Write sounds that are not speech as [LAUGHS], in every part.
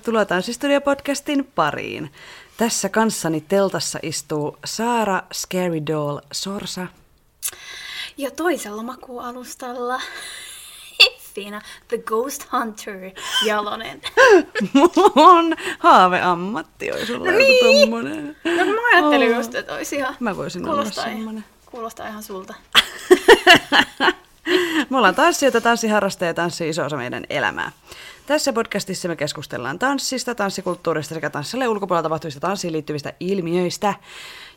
tervetuloa Tanssistudio-podcastin pariin. Tässä kanssani teltassa istuu Saara Scary Doll Sorsa. Ja toisella makualustalla [LAUGHS] Effiina The Ghost Hunter Jalonen. [LAUGHS] Mun haaveammatti olisi olla No joku niin. tommonen. No mä ajattelin Oh. just, että olisi ihan... Mä voisin olla kuulostaa, semmonen. kuulostaa ihan sulta. [LAUGHS] Me ollaan tanssijoita, tanssiharrastajia ja tanssi iso osa meidän elämää. Tässä podcastissa me keskustellaan tanssista, tanssikulttuurista sekä tanssille ulkopuolella tapahtuvista tanssiin liittyvistä ilmiöistä.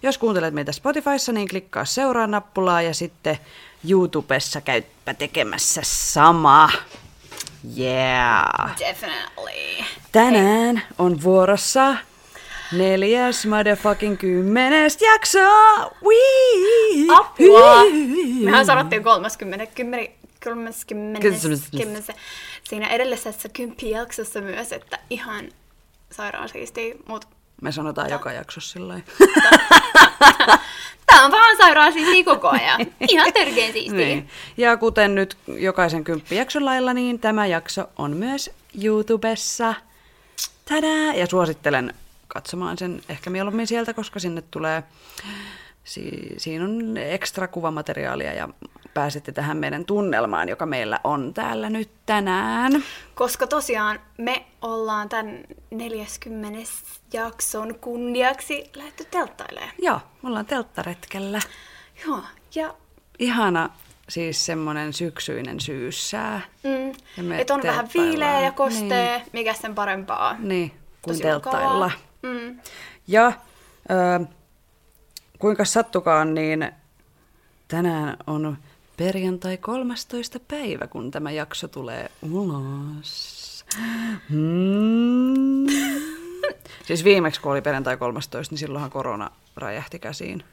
Jos kuuntelet meitä Spotifyssa, niin klikkaa seuraa nappulaa ja sitten YouTubessa käyppä tekemässä sama. Yeah! Definitely. Tänään on vuorossa neljäs motherfucking kymmenes jakso! Wii! Apua! Mehän sanottiin 30, 10, 30, Kymmenes. 10, siinä edellisessä kymppijaksossa myös, että ihan sairaan siistiä, mutta Me sanotaan joka jaksossa sillä [LAUGHS] tää on vaan sairaan siistiä koko ajan. Ihan törkeen siistiä. Niin. Ja kuten nyt jokaisen kymppijakson lailla, niin tämä jakso on myös YouTubessa. Tadaa! Ja suosittelen katsomaan sen ehkä mieluummin sieltä, koska sinne tulee, si- siinä on ekstra kuvamateriaalia ja pääsette tähän meidän tunnelmaan, joka meillä on täällä nyt tänään. Koska tosiaan me ollaan tämän 40 jakson kunniaksi lähdetty telttailemaan. Joo, me ollaan telttaretkellä. Joo, ja Ihana siis semmonen syksyinen syyssää. mm, Ja me et on vähän viileä ja kostee, niin. mikä sen parempaa. Niin, kuin Tosi telttailla. Mm. Ja ö, kuinka sattukaan, niin tänään on perjantai 13. päivä, kun tämä jakso tulee ulos. Hmm. Siis viimeksi, kun oli perjantai 13, niin silloinhan korona räjähti käsiin.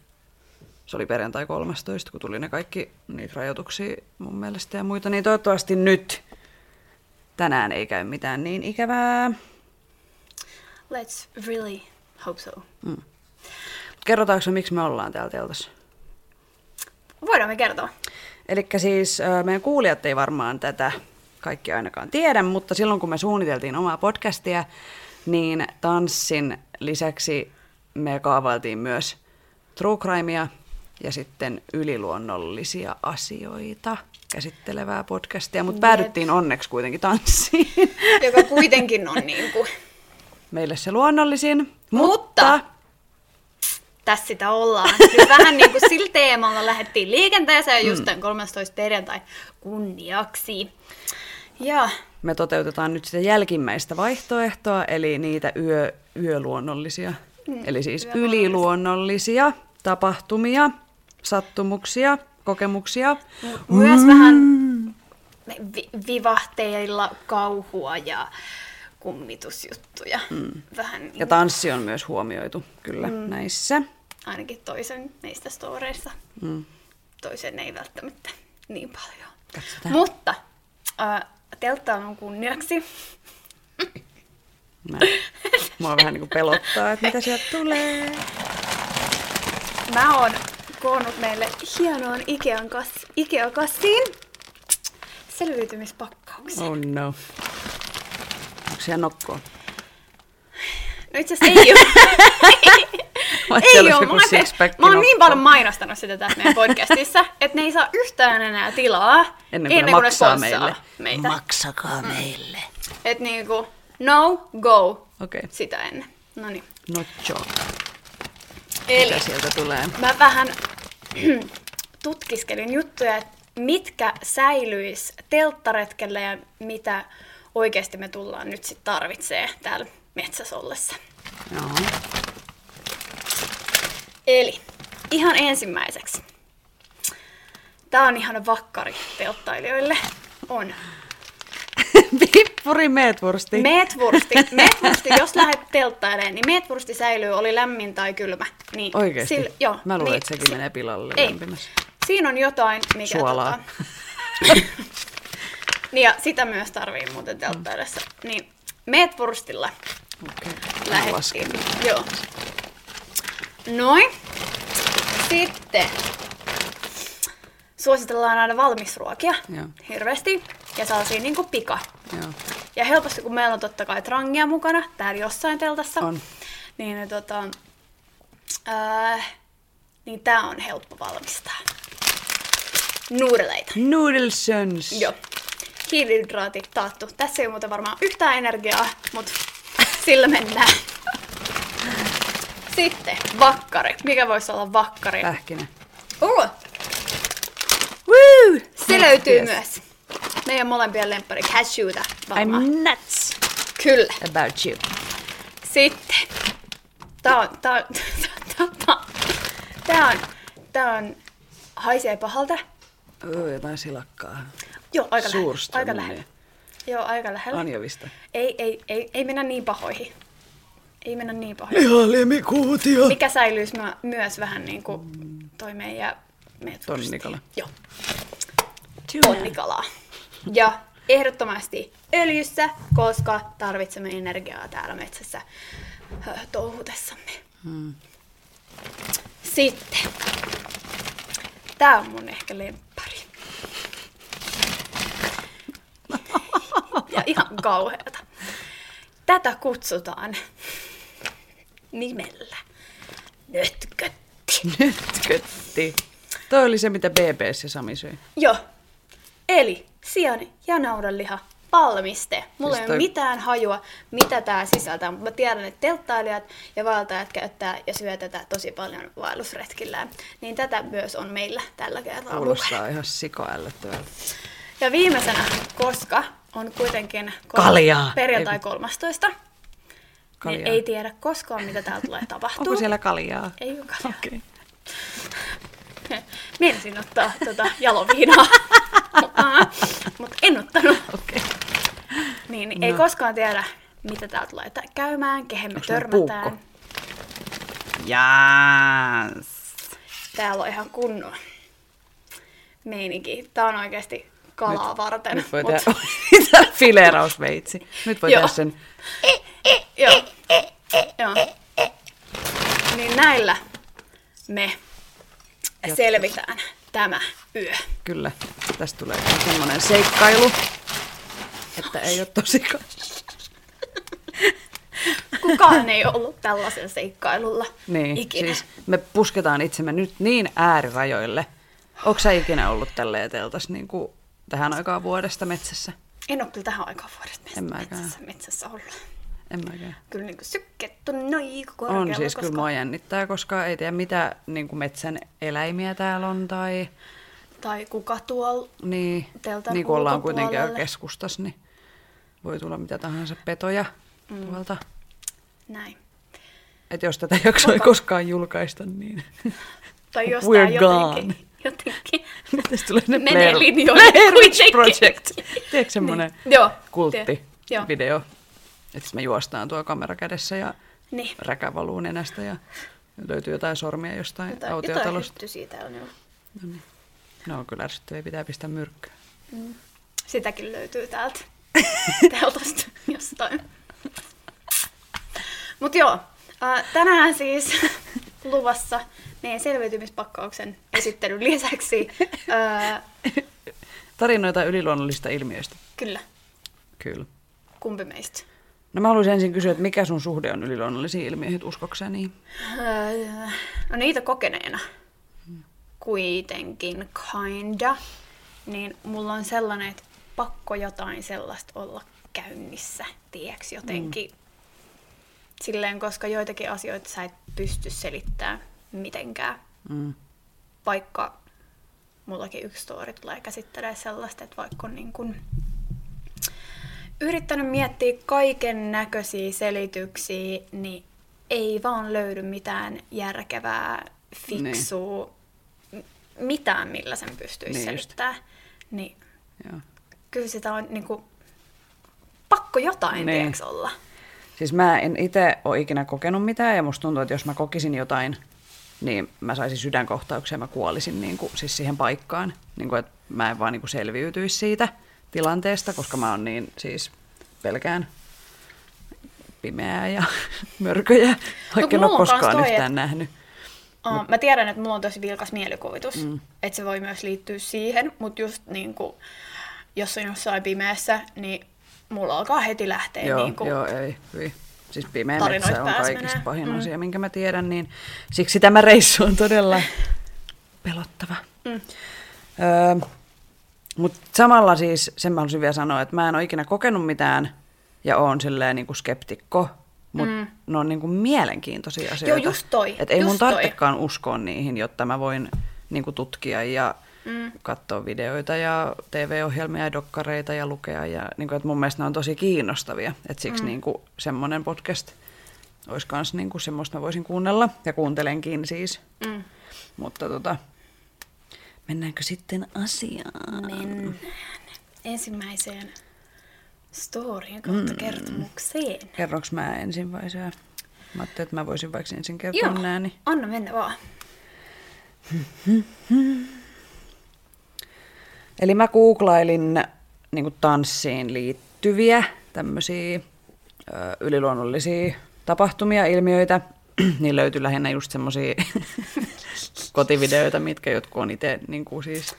Se oli perjantai 13, kun tuli ne kaikki niitä rajoituksia mun mielestä ja muita. Niin toivottavasti nyt tänään ei käy mitään niin ikävää. Let's really hope so. Kerrotaanko me, miksi me ollaan täällä teltassa? Voidaan me kertoa. Eli siis meidän kuulijat ei varmaan tätä kaikki ainakaan tiedä, mutta silloin kun me suunniteltiin omaa podcastia, niin tanssin lisäksi me kaavailtiin myös true crimea ja sitten yliluonnollisia asioita käsittelevää podcastia, mutta päädyttiin onneksi kuitenkin tanssiin. Joka kuitenkin on niin kuin, [LAUGHS] Meille se luonnollisin, Mutta- mutta tässä sitä ollaan. Nyt [LAUGHS] vähän niin kuin sillä teemalla lähdettiin liikenteeseen just tämän 13. perjantai kunniaksi. Ja me toteutetaan nyt sitä jälkimmäistä vaihtoehtoa, eli niitä yö, yöluonnollisia, Mm, eli siis yöluonnollisia. yliluonnollisia tapahtumia, sattumuksia, kokemuksia. myös vähän vi- vivahteilla kauhua ja kummitusjuttuja. Mm. Vähän niin Ja tanssi on myös huomioitu kyllä mm. näissä. Ainakin toisen niistä storeista. Mm. Toisen ei välttämättä niin paljon. Katsotaan. Mutta äh, teltta on kunniaksi. Mä, mua vähän niin kuin pelottaa, että mitä sieltä tulee. Mä oon koonnut meille hienoon Ikean kas, Ikea-kassiin selviytymispakkauksen. Oh no. Onko siellä nokkoa? No itse asiassa ei ole. [LAUGHS] Ei siellä ole. Mä, oon- six-pack mä oon niin paljon mainostanut sitä tässä meidän podcastissa, [LAUGHS] että ne ei saa yhtään enää tilaa Ennen kuin ne maksaa sponsaa meille. meitä. Maksakaa meille. Et niinku, no, go, Okei, sitä ennen. No niin. not joke. Eli Mitä sieltä tulee? mä vähän [CLEARS THROAT] tutkiskelin juttuja, että mitkä säilyis telttaretkellä ja mitä oikeasti me tullaan nyt sitten tarvitsee täällä metsässä ollessa. Joo. Eli ihan ensimmäiseksi. Tää on ihan vakkari telttailijoille. On. [LAUGHS] Pippuri meetwursti. Meetwursti. [LAUGHS] Meetwursti, jos lähdet telttailemaan, niin meetwursti säilyy, oli lämmin tai kylmä. Niin Oikeesti? sillä- joo, Mä luulen, niin, että sekin si- menee pilalle Ei. lämpimässä. Siinä on jotain, mikä... Suolaa. Tota, [LAUGHS] niin ja sitä myös tarvii muuten telttaillessa. Niin meetwurstilla Okei. lähdettiin. Joo. Noin. Sitten suositellaan aina valmisruokia Joo. hirveästi ja sellaisia niin pika. Joo. Ja helposti, kun meillä on totta kai trangia mukana täällä jossain teltassa, On. niin, tota, ää, niin tää on helppo valmistaa. Nuudeleita. Noodlesons. Joo. Hiilihydraatit taattu. Tässä ei ole muuten varmaan yhtään energiaa, mutta sillä mennään. Sitten vakkari. Mikä voisi olla vakkari? Pähkinä. Uh, Woo! se löytyy Yes. myös. Meidän molempien lemppari cashewta varmaan. I'm nuts Kyllä. about you. Sitten. Tää on, tää on, tää on, tää on, tää on, haisee pahalta. Oo, jotain silakkaa. Joo, aika lähellä. Aika lähellä. Joo, aika lähellä. Anjovista. Ei, ei, ei, ei mennä niin pahoihin. Ei mennä niin pahoihin. Ihan lemikuutio. Mikä säilyisi my- myös vähän niin kuin toi meidän meidän Tonnikala. Joo, tonnikalaa. Ja ehdottomasti öljyssä, koska tarvitsemme energiaa täällä metsässä touhutessamme. Hmm. Sitten. Tää on mun ehkä lemppari. Ja ihan kauheata. Tätä kutsutaan nimellä nötkötti. Nytkötti. Toi oli se, mitä ja Sami söi. Joo. Eli sian ja naudanliha valmiste. Mulla Siis ei toi- ole mitään hajua, mitä tää sisältää, mutta mä tiedän, että telttailijat ja vaeltajat käyttää ja syö tätä tosi paljon vaellusretkillään. Niin tätä myös on meillä tällä kertaa mukana. Kuulostaa ihan sikoällöttävältä. Ja viimeisenä, koska on kuitenkin kol- Kaljaa. perjantai Ei 13, niin Kaljaa. ei tiedä koskaan, mitä täällä tulee tapahtua. Onko siellä kaljaa? Ei ole kaljaa. Okei. [LAUGHS] Mielisin ottaa tota jaloviinaa, [LAUGHS] mutta en ottanut. Okei. Niin, niin ei No. koskaan tiedä, mitä täältä tulee käymään, kehen me Onks törmätään. Jaas. Täällä on ihan kunnon meininki. Tää on oikeasti kalaa Nyt- varten. Nyt voi mut- tehdä [LAUGHS] fileerausveitsi. Nyt voi tehdä sen. Joo. Joo. Niin näillä me selvitään tämä yö. Kyllä. Tästä tulee semmoinen seikkailu, että ei ole tosikaan. Kukaan ei ollut tällaisella seikkailulla Niin, ikinä. siis me pusketaan itsemme nyt niin äärirajoille. Onko sä ikinä ollut tälleen teltas niin kuin tähän aikaan vuodesta metsässä? En ole kyllä tähän aikaan vuodesta metsässä, metsässä ollut. En mäkään. Kyllä niin sykketty noin korkealla. On siis koska... kyllä mua jännittää, koska ei tiedä mitä niin kuin metsän eläimiä täällä on tai Tai kuka tuolla niin, Teltan niin kuin ollaan kuitenkin keskustassa, niin voi tulla mitä tahansa petoja mm. tuolta. näin. Että jos tätä jaksoa ei koskaan julkaista, niin Tai jos We're jotenkin, gone. jotenkin [LAUGHS] nyt tästä tulee ne menee Blair- linjoille Blair Witch. Project. Tiedätkö semmoinen Niin. Kulttivideo? Että me juostaan tuo kamera kädessä ja Niin. räkä valuu nenästä ja löytyy jotain sormia jostain Jotain, jotain autiotalosta. hyttysiä täällä on. No niin. No on kyllä ärsyttäviä, pitää pistää myrkkyä. Sitäkin löytyy täältä [LAUGHS] teltosta jostain. Mut joo, tänään siis [LAUGHS] luvassa meidän selviytymispakkauksen esittelyn lisäksi. Äh, Tarinoita yliluonnollisista ilmiöistä. kyllä, Kyllä. kumpi meistä? No mä haluaisin ensin kysyä, että mikä sun suhde on yliluonnollisiin ilmiöihin, uskoksä niin? Öö, No niitä kokeneena kuitenkin kinda, niin mulla on sellainen, että pakko jotain sellaista olla käynnissä, tiedäks jotenkin. Mm. Silleen, koska joitakin asioita sä et pysty selittämään mitenkään. Mm. Vaikka mullakin yksi story tulee käsittelee sellaista, että vaikka on niin kun yrittänyt miettiä kaiken näköisiä selityksiä, niin ei vaan löydy mitään järkevää, fiksua, niin. mitään millä sen pystyisi Niin niin selittämään. Niin Joo. kyllä sitä on niinku pakko jotain, Niin. niin. olla. Siis mä en itse ole ikinä kokenut mitään ja musta tuntuu, että jos mä kokisin jotain, niin mä saisin sydänkohtauksia ja mä kuolisin niin kuin, siis siihen paikkaan. Niin kuin, että mä en vaan niin kuin selviytyisi siitä tilanteesta, koska mä oon niin siis pelkään pimeää ja [LAUGHS] mörköjä, vaikka en mulla ole koskaan toi, yhtään et- nähnyt. Uh, mä tiedän, että mulla on tosi vilkas mielikuvitus, mm. että se voi myös liittyä siihen, mutta just niin kuin, jos on jossain pimeässä, niin mulla alkaa heti lähteä Joo, niin kuin, joo, ei, hyi. Siis pimeä metsä on kaikista menee. pahin Mm. asia, minkä mä tiedän, niin siksi tämä reissu on todella [LAUGHS] pelottava. Mm. Öö, Mutta samalla siis, sen mä haluaisin vielä sanoa, että mä en ole ikinä kokenut mitään ja oon silleen niin kuin skeptikko, mutta mm. ne on niin kuin mielenkiintoisia asioita. just toi, Et ei mun just toi. tarvitsekaan uskoa niihin, jotta mä voin niin kuin tutkia ja mm. katsoa videoita ja TV-ohjelmia ja dokkareita ja lukea. Ja, niin kuin, että mun mielestä ne on tosi kiinnostavia. Et siksi mm. niin kuin, semmoinen podcast olisi myös niin kuin semmoista mä voisin kuunnella ja kuuntelenkin siis. Mm. Mutta tota, mennäänkö sitten asiaan? Mennään ensimmäiseen storyin kautta mm. kertomukseen. Kerroks mä ensin vai sä? Mä ajattelin, että mä voisin vaikka ensin kertoa Joo, nää, niin anna mennä vaan. [LAUGHS] Eli mä googlailin niin tanssiin liittyviä tämmöisiä yliluonnollisia tapahtumia, ilmiöitä. [CLEARS THROAT] niin löytyi lähinnä just semmoisia [LAUGHS] kotivideoita, mitkä jotkut on itse niin siis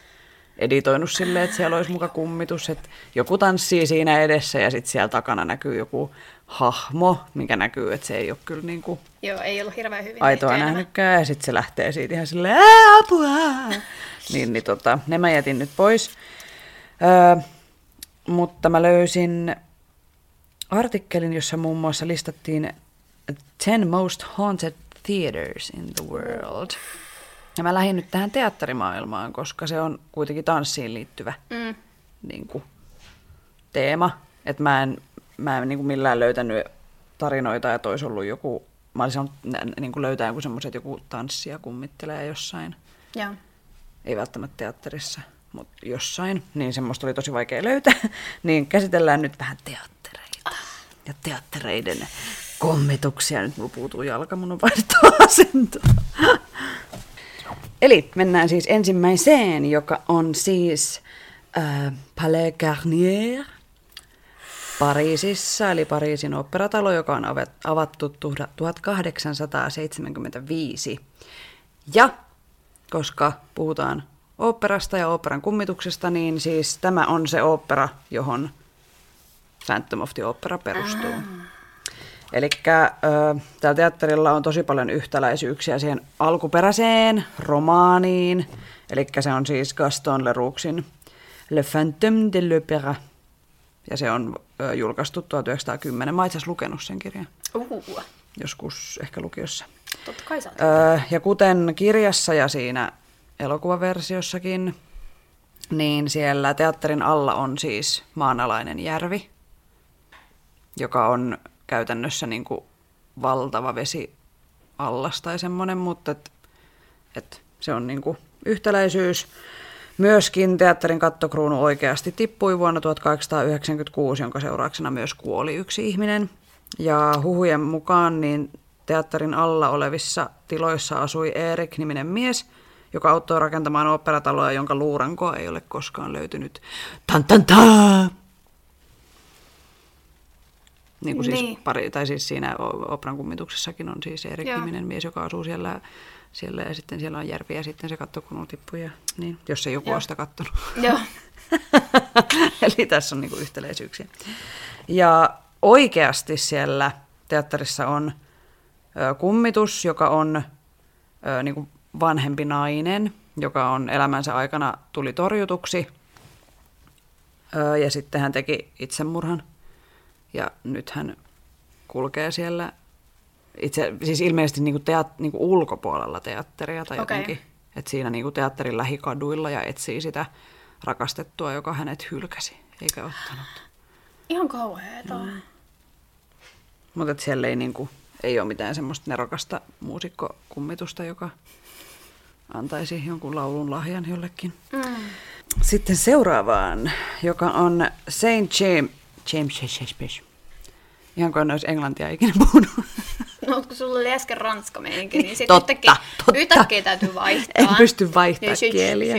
editoinut silleen, että siellä olisi muka kummitus, että joku tanssii siinä edessä ja sitten siellä takana näkyy joku hahmo, mikä näkyy, että se ei ole kyllä niin kuin Joo, ei ollut hirveän hyvin aitoa nähnytkään ja sitten se lähtee siitä ihan silleen "Ää, apua. Niin, niin tota, ne mä jätin nyt pois. Öö, mutta mä löysin artikkelin, jossa muun muassa listattiin 10 most haunted theaters in the world. Ja mä lähdin nyt tähän teatterimaailmaan, koska se on kuitenkin tanssiin liittyvä Mm. niin kuin, teema. Että mä en, mä en niin kuin millään löytänyt tarinoita, että olisi ollut joku, mä olisin niin kuin löytää joku semmoiset, joku tanssia kummittelee jossain, Joo. ei välttämättä teatterissa, mutta jossain, niin semmoista oli tosi vaikea löytää. [LAUGHS] niin käsitellään nyt vähän teattereita ja teattereiden kommituksia. Nyt mulla puutuu jalka, mun on vaihdettava asentoa. [LAUGHS] Eli mennään siis ensimmäiseen, joka on siis äh, Palais Garnier Pariisissa, eli Pariisin oopperatalo, joka on avattu tuhda- 1875. Ja koska puhutaan oopperasta ja oopperan kummituksesta, niin siis tämä on se ooppera, johon Phantom of the Opera perustuu. Eli täällä teatterilla on tosi paljon yhtäläisyyksiä siihen alkuperäiseen romaaniin. Eli se on siis Gaston Lerouxin Le Fantôme de l'Opéra. Ja se on ö, julkaistu 1910. Mä itse asiassa lukenut sen kirjan Uhu. joskus ehkä lukiossa. Totta kai sä. Öö, ja kuten kirjassa ja siinä elokuvaversiossakin, niin siellä teatterin alla on siis maanalainen järvi, joka on käytännössä niin kuin valtava vesi allas tai semmoinen, mutta et, et se on niin kuin yhtäläisyys. Myöskin teatterin kattokruunu oikeasti tippui vuonna 1896, jonka seurauksena myös kuoli yksi ihminen. Ja huhujen mukaan niin teatterin alla olevissa tiloissa asui Erik-niminen mies, joka auttoi rakentamaan oopperataloa, jonka luurankoa ei ole koskaan löytynyt. Tan tan tan! Niin kuin siis, Niin. pari, tai siis siinä o- operan kummituksessakin on siis Joo. Erik-niminen mies, joka asuu siellä, siellä ja sitten siellä on järvi ja sitten se kattokruunu tippuu. Ja, niin, jos ei joku Joo. ole sitä kattonut. Joo. [LAUGHS] Eli tässä on niinku yhtäläisyyksiä. Ja oikeasti siellä teatterissa on ö, kummitus, joka on ö, niin kuin vanhempi nainen, joka on elämänsä aikana tuli torjutuksi. Ö, ja sitten hän teki itsemurhan. Ja nyt hän kulkee siellä itse, siis ilmeisesti niin kuin teat, niin kuin ulkopuolella teatteria tai Okei. jotenkin. Että siinä niin kuin teatterin lähikaduilla ja etsii sitä rakastettua, joka hänet hylkäsi, eikä ottanut. Ihan kauheeta. Mm. Mutta siellä ei, niin kuin, ei ole mitään semmoista nerokasta muusikkokummitusta, joka antaisi jonkun laulun lahjan jollekin. Mm. Sitten seuraavaan, joka on Saint James, James Shakespeare. Ihan kuin en olisi englantia ikinä puhunut. [LAUGHS] No, kun sulla oli äsken ranska meininki, niin sitten Totta, yhtäkkiä, totta. yhtäkkiä täytyy vaihtaa. En pysty vaihtamaan Ja se- kieliä.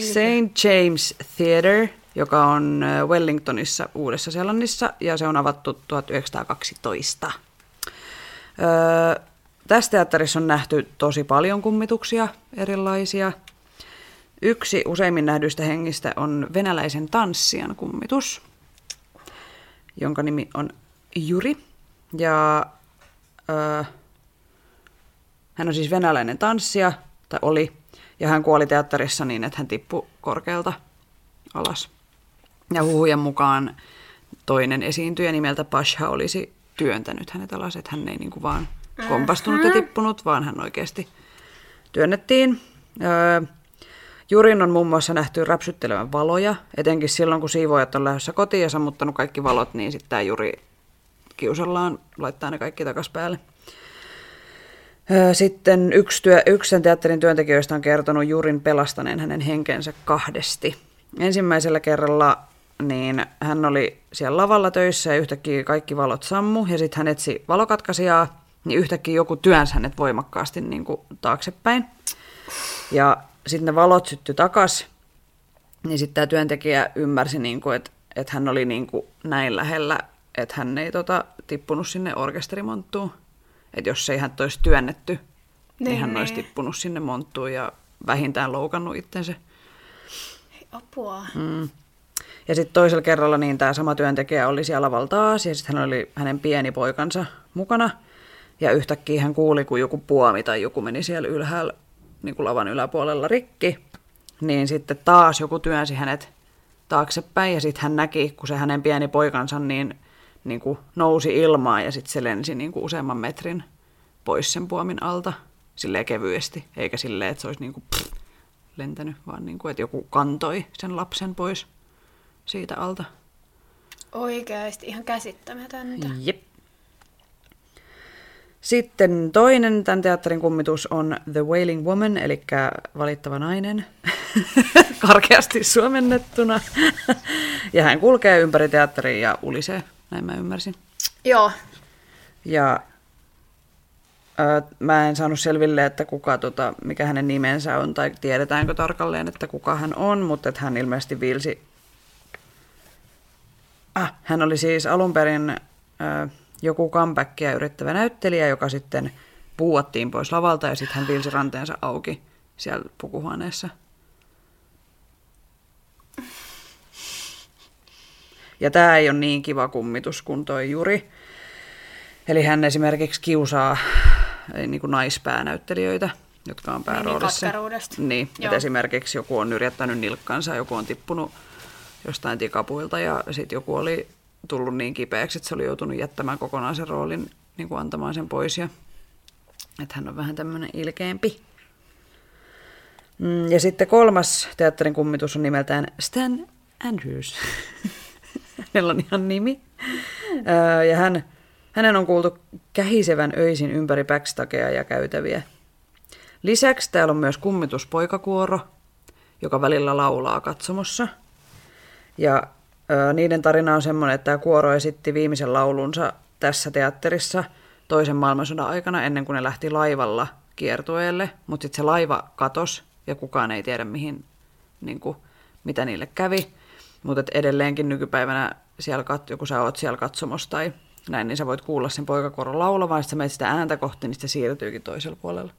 St. James Theatre, joka on Wellingtonissa Uudessa-Seelannissa, ja se on avattu 1912. Öö, tässä teatterissa on nähty tosi paljon kummituksia erilaisia. Yksi useimmin nähdyistä hengistä on venäläisen tanssijan kummitus, jonka nimi on Juri. Ja öö, hän on siis venäläinen tanssija, tai oli, ja hän kuoli teatterissa niin, että hän tippui korkealta alas. Ja huhujen mukaan toinen esiintyjä nimeltä Pasha olisi työntänyt hänet alas, että hän ei niin kuin vaan kompastunut ja tippunut, vaan hän oikeasti työnnettiin. Öö, Jurin on muun muassa nähty räpsyttelevän valoja, etenkin silloin kun siivoojat on lähdössä kotiin ja sammuttanut kaikki valot, niin sitten tämä Juri kiusallaan laittaa ne kaikki takas päälle. Sitten yksi, työ, yksi teatterin työntekijöistä on kertonut Jurin pelastaneen hänen henkensä kahdesti. Ensimmäisellä kerralla niin hän oli siellä lavalla töissä ja yhtäkkiä kaikki valot sammu ja sitten hän etsi valokatkaisijaa, niin yhtäkkiä joku työnsi hänet voimakkaasti niin kuin taaksepäin. Ja sitten ne valot syttyi takas, niin sitten tämä työntekijä ymmärsi, niin kuin, että, että hän oli niin kuin näin lähellä, että hän ei tota, tippunut sinne orkesterimonttuun. Että jos ei hän olisi työnnetty, niin, Niin, hän olisi niin. tippunut sinne monttuun ja vähintään loukannut itsensä. Hei, Apua. Mm. Ja sitten toisella kerralla niin tämä sama työntekijä oli siellä lavalla taas, ja sitten hän oli hänen pieni poikansa mukana. Ja yhtäkkiä hän kuuli, kun joku puomi tai joku meni siellä ylhäällä, niin kuin lavan yläpuolella rikki. Niin sitten taas joku työnsi hänet taaksepäin, ja sitten hän näki, kun se hänen pieni poikansa niin, niin kuin nousi ilmaan, ja sitten se lensi niin kuin useamman metrin pois sen puomin alta, silleen kevyesti, eikä silleen, että se olisi niin kuin pff, lentänyt, vaan niin kuin, että joku kantoi sen lapsen pois siitä alta. Oikeesti ihan käsittämätöntä. Jep. Sitten toinen tämän teatterin kummitus on The Wailing Woman, eli valittava nainen, [LAUGHS] karkeasti suomennettuna. ja hän kulkee ympäri teatteria ja ulisee, näin mä ymmärsin. Joo. Ja ö, mä en saanut selville, että kuka, tota, mikä hänen nimensä on, tai tiedetäänkö tarkalleen, että kuka hän on, mutta että hän ilmeisesti viilsi... Ah, hän oli siis alun perin ö, joku comebackia yrittävä näyttelijä, joka sitten puuattiin pois lavalta ja sitten hän viilsi ranteensa auki siellä pukuhuoneessa. Ja tämä ei ole niin kiva kummitus kuin toi Juri. Eli hän esimerkiksi kiusaa eh, niin kuin naispäänäyttelijöitä, jotka on pääroolissa. katkeruudesta. Niin, että Joo. esimerkiksi joku on nyrjättänyt nilkkansa, joku on tippunut jostain tikapuilta ja sitten joku oli tullut niin kipeäksi, että se oli joutunut jättämään kokonaan sen roolin, niin kuin antamaan sen pois. Ja, että hän on vähän tämmöinen ilkeämpi. Mm, Ja sitten kolmas teatterin kummitus on nimeltään Stan Andrews. [LAUGHS] Hänellä on ihan nimi. Ja hän, hänen on kuultu kähisevän öisin ympäri backstagea ja käytäviä. Lisäksi täällä on myös kummituspoikakuoro, joka välillä laulaa katsomossa. Ja niiden tarina on semmoinen, että tämä kuoro esitti viimeisen laulunsa tässä teatterissa toisen maailmansodan aikana ennen kuin ne lähti laivalla kiertueelle. Mutta sitten se laiva katos ja kukaan ei tiedä mihin, niin kuin, mitä niille kävi. Mutta edelleenkin nykypäivänä siellä, kat- joku sä oot siellä katsomossa tai näin, niin sä voit kuulla sen poikakoron laulavan, ja sitten sä menet sitä ääntä kohti, niin se siirtyykin toisella puolella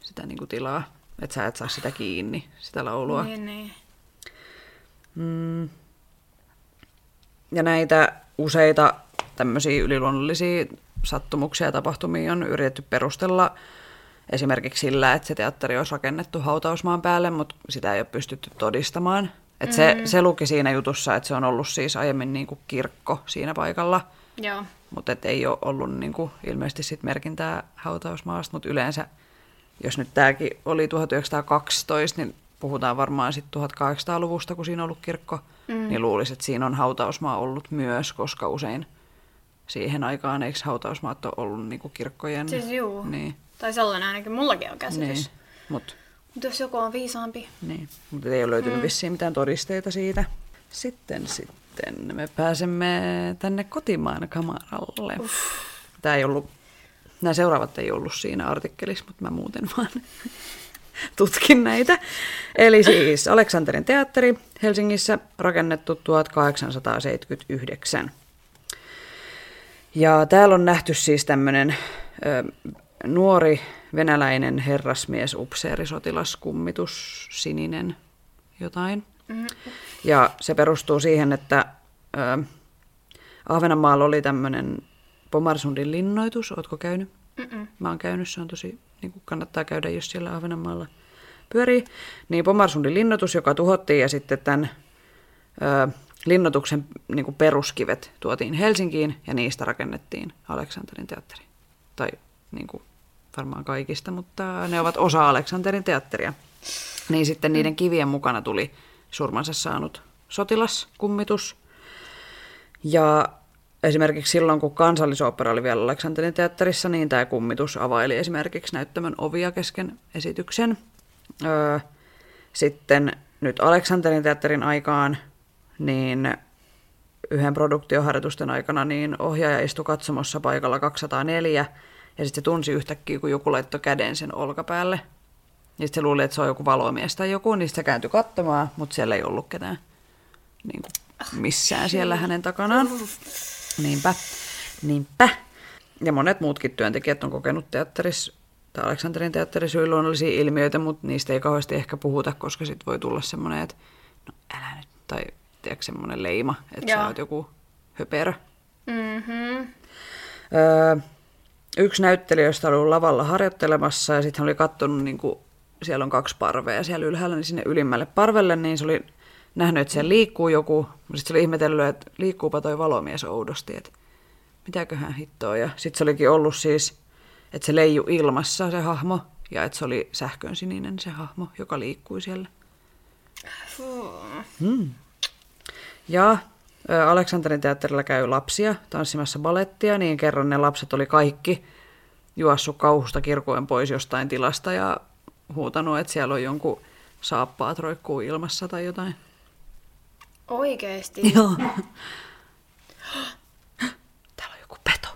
sitä niin kuin tilaa. Että sä et saa sitä kiinni, sitä laulua. Niin, niin. Mm. Ja näitä useita tämmöisiä yliluonnollisia sattumuksia ja tapahtumia on yritetty perustella esimerkiksi sillä, että se teatteri olisi rakennettu hautausmaan päälle, mutta sitä ei ole pystytty todistamaan. Et mm. se, se luki siinä jutussa, että se on ollut siis aiemmin niin kuin kirkko siinä paikalla, Joo. mutta ei ole ollut niin kuin ilmeisesti sit merkintää hautausmaasta, mutta yleensä, jos nyt tämäkin oli 1912, niin puhutaan varmaan sitten 1800-luvusta, kun siinä on ollut kirkko, mm. niin luulisin, että siinä on hautausmaa ollut myös, koska usein siihen aikaan eikö hautausmaat ole ollut niin kuin kirkkojen... Siis juu. Niin, Tai sellainen ainakin mullakin on käsitys. niin, mutta Mutta jos joku on viisaampi. niin, mut ei ole löytynyt mm. vissiin mitään todisteita siitä. Sitten, sitten me pääsemme tänne kotimaan kamaralle. Tämä ei ollut, nämä seuraavat ei ollut siinä artikkelissa, mutta mä muuten vaan tutkin näitä. Eli siis Aleksanterin teatteri Helsingissä rakennettu 1879. Ja täällä on nähty siis tämmöinen nuori venäläinen herrasmies, upseeri, sotilas, kummitus, sininen jotain. Mm. Ja se perustuu siihen, että ö, Ahvenanmaalla oli tämmöinen Pomarsundin linnoitus. Ootko käynyt? Mm-mm. Mä oon käynyt, se on tosi, niin kuin kannattaa käydä, jos siellä Ahvenanmaalla pyörii. Niin Pomarsundin linnoitus, joka tuhottiin ja sitten tämän ö, linnoituksen niin kuin peruskivet tuotiin Helsinkiin ja niistä rakennettiin Aleksanterin teatteri. Tai niin kuin, varmaan kaikista, mutta ne ovat osa Aleksanterin teatteria. Niin sitten niiden kivien mukana tuli surmansa saanut sotilaskummitus. Ja esimerkiksi silloin, kun kansallisooppera oli vielä Aleksanterin teatterissa, niin tämä kummitus availi esimerkiksi näyttämön ovia kesken esityksen. Öö, sitten nyt Aleksanterin teatterin aikaan, niin yhden produktioharjoitusten aikana niin ohjaaja istui katsomossa paikalla 204, ja sitten se tunsi yhtäkkiä, kun joku laittoi käden sen olkapäälle. Ja sitten se luuli, että se on joku valomies tai joku, niin se kääntyi katsomaan, mutta siellä ei ollut ketään niin kuin missään siellä hänen takanaan. Niinpä, niinpä. Ja monet muutkin työntekijät on kokenut teatterissa tai Aleksanterin teatterissa luonnollisia ilmiöitä, mutta niistä ei kauheasti ehkä puhuta, koska sitten voi tulla semmoinen, että no älä nyt, tai tiedätkö semmoinen leima, että Joo. sä oot joku höperö. Mm-hmm. Öö, yksi näyttelijöistä oli ollut lavalla harjoittelemassa ja sitten hän oli katsonut, niin kuin, siellä on kaksi parvea siellä ylhäällä, niin sinne ylimmälle parvelle, niin se oli nähnyt, että siellä liikkuu joku. Sitten se oli ihmetellyt, että liikkuupa toi valomies oudosti, että mitäköhän hittoa. Ja sitten se olikin ollut siis, että se leiju ilmassa se hahmo ja että se oli sähkön sininen se hahmo, joka liikkui siellä. Hmm. Ja Aleksanterin teatterilla käy lapsia tanssimassa balettia, niin kerran ne lapset oli kaikki juossut kauhusta kirkuen pois jostain tilasta ja huutanut, että siellä on jonkun saappaat roikkuu ilmassa tai jotain. Oikeesti. [LAUGHS] Joo. [GASPS] Täällä on joku peto.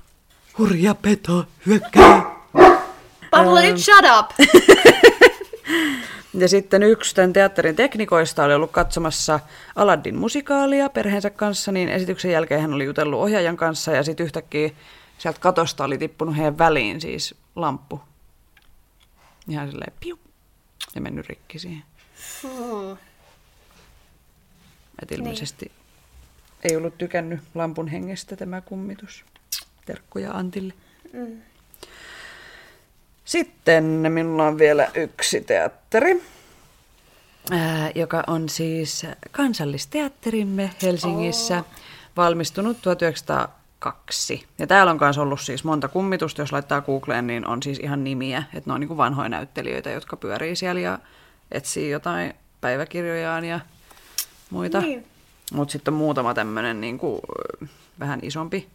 Hurja peto, hyökkää. Pablo, nyt shut up! [LAUGHS] Ja sitten yksi tämän teatterin teknikoista oli ollut katsomassa Aladdin musikaalia perheensä kanssa, niin esityksen jälkeen hän oli jutellut ohjaajan kanssa ja sitten yhtäkkiä sieltä katosta oli tippunut heidän väliin siis lamppu. Ihan silleen piu ja mennyt rikki siihen. Hmm. Et ilmeisesti ei ollut tykännyt lampun hengestä tämä kummitus. Terkkuja Antille. Mm. Sitten minulla on vielä yksi teatteri, ää, joka on siis kansallisteatterimme Helsingissä, valmistunut 1902. Ja täällä on myös ollut siis monta kummitusta, jos laittaa Googleen, niin on siis ihan nimiä, että ne on niin kuin vanhoja näyttelijöitä, jotka pyörii siellä ja etsii jotain päiväkirjojaan ja muita. Niin. Mutta sitten on muutama tämmöinen niin kuin, vähän isompi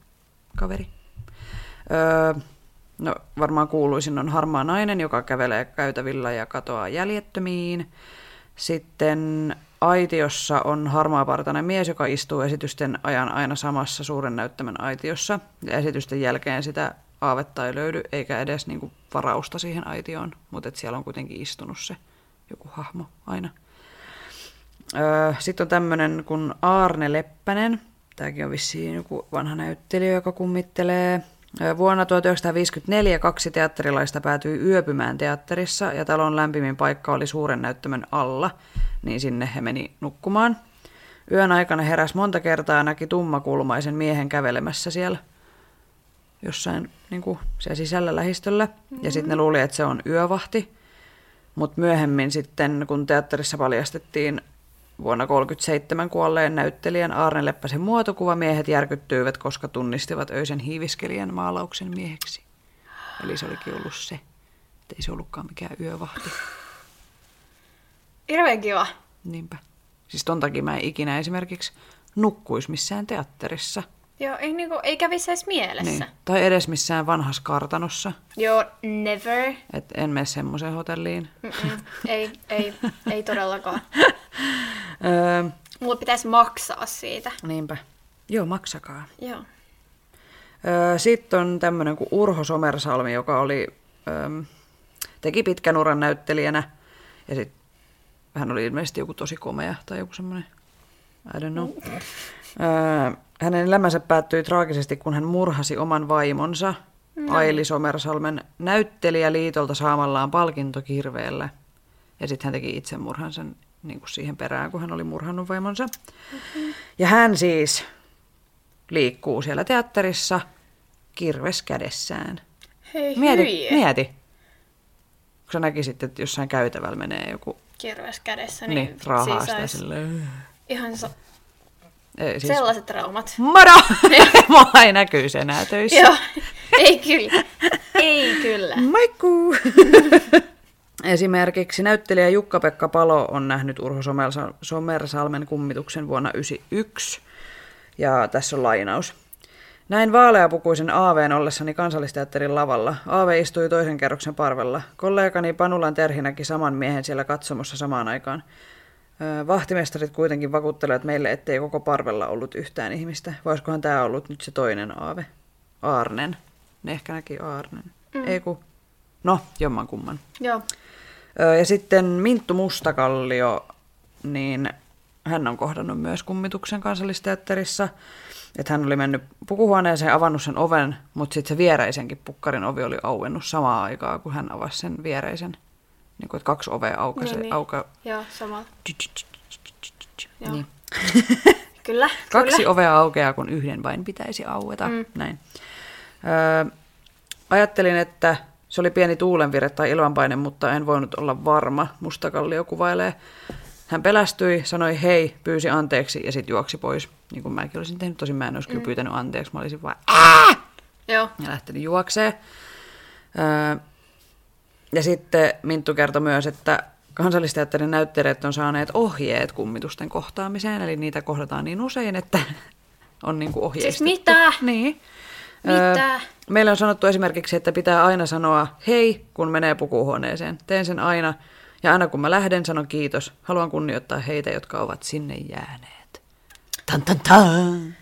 kaveri. Öö, no varmaan kuuluisin on Harmaa nainen, joka kävelee käytävillä ja katoaa jäljettömiin. Sitten aitiossa on harmaapartainen mies, joka istuu esitysten ajan aina samassa suuren näyttämön aitiossa. Ja esitysten jälkeen sitä aavetta ei löydy, eikä edes niinku varausta siihen aitioon, mutta et siellä on kuitenkin istunut se joku hahmo aina. Öö, Sitten on tämmöinen kuin Aarne Leppänen. Tämäkin on vissiin joku vanha näyttelijä, joka kummittelee. Öö, Vuonna 1954 kaksi teatterilaista päätyi yöpymään teatterissa ja talon lämpimin paikka oli suuren näyttämön alla, niin sinne he meni nukkumaan. Yön aikana heräsi monta kertaa ja näki tummakulmaisen miehen kävelemässä siellä jossain niin kuin siellä sisällä lähistöllä. Mm-hmm. Ja sitten ne luuli, että se on yövahti. Mutta myöhemmin sitten, kun teatterissa paljastettiin vuonna 1937 kuolleen näyttelijän Aarne Leppäsen muotokuva, miehet järkyttyivät, koska tunnistivat öisen hiiviskelijän maalauksen mieheksi. Eli se olikin ollut se. Ei se ollutkaan mikään yövahti. Hirveän kiva. Niinpä. Siis ton takia mä en ikinä esimerkiksi nukkuisi missään teatterissa. Joo, ei, niinku, ei kävisi edes mielessä. Niin. Tai edes missään vanhassa kartanossa. Joo, never. Et en mene semmoiseen hotelliin. Mm-mm. ei, ei, ei todellakaan. [LAUGHS] Öö, Mulla pitäisi maksaa siitä. niinpä. Joo, maksakaa. Joo. Öö, Sitten on tämmöinen kuin Urho Somersalmi, joka oli, öö, teki pitkän uran näyttelijänä. Ja sitten hän oli ilmeisesti joku tosi komea tai joku semmoinen, I don't know. Öö, hänen elämänsä päättyi traagisesti, kun hän murhasi oman vaimonsa, no. Aili Somersalmen näyttelijäliitolta saamallaan palkintokirveellä. Ja sitten hän teki itsemurhansa niin kuin siihen perään, kun hän oli murhannut vaimonsa. Mm-hmm. Ja hän siis liikkuu siellä teatterissa kirves kädessään. Hei Mieti, hyi. mieti. Kun sä näkisit, että jossain käytävällä menee joku Kirves kädessä, niin, niin, niin raahaa siis silleen. ihan sa- Siis, sellaiset traumat. Moro! [LAUGHS] Mua ei näkyisi enää töissä. Joo, ei kyllä. Ei kyllä. Moikkuu! [LAUGHS] Esimerkiksi näyttelijä Jukka-Pekka Palo on nähnyt Urho Somersa- Somersalmen kummituksen vuonna 1991. Ja tässä on lainaus. Näin vaaleapukuisen Aaveen ollessani kansallisteatterin lavalla. Aave istui toisen kerroksen parvella. Kollegani Panulan Terhi näki saman miehen siellä katsomossa samaan aikaan. Vahtimestarit kuitenkin vakuuttelevat meille, ettei koko parvella ollut yhtään ihmistä. Voisikohan tämä ollut nyt se toinen Aave? Aarnen. Ne ehkä näki Aarnen. Mm. Ei ku. No, jomman kumman. Joo. Ja sitten Minttu Mustakallio, niin hän on kohdannut myös kummituksen kansallisteatterissa. Että hän oli mennyt pukuhuoneeseen, avannut sen oven, mutta sitten se viereisenkin pukkarin ovi oli auennut samaan aikaan, kun hän avasi sen viereisen. Niin kuin, että kaksi ovea aukasi. Niin, niin. Auka... Joo, samalla. Joo. Niin. [LAUGHS] Kyllä, Kaksi kyllä. ovea aukeaa, kun yhden vain pitäisi aueta. Mm. Näin. Öö, ajattelin, että se oli pieni tuulenvire tai ilmanpaine, mutta en voinut olla varma. Mustakallio kuvailee. Hän pelästyi, sanoi hei, pyysi anteeksi ja sitten juoksi pois. Niin kuin mäkin olisin tehnyt, tosin mä en olisi kyllä pyytänyt anteeksi. Mä olisin vaan! Joo. ja lähtenyt juokseen. Öö, ja sitten Minttu kertoi myös, että kansallisteatterin näyttelijät on saaneet ohjeet kummitusten kohtaamiseen, eli niitä kohdataan niin usein, että on niin kuin ohjeistettu. Siis mitä? Niin. Mitä? Meillä on sanottu esimerkiksi, että pitää aina sanoa hei, kun menee pukuhuoneeseen. Teen sen aina. Ja aina kun mä lähden, sanon kiitos. Haluan kunnioittaa heitä, jotka ovat sinne jääneet. Tan, tan, tan.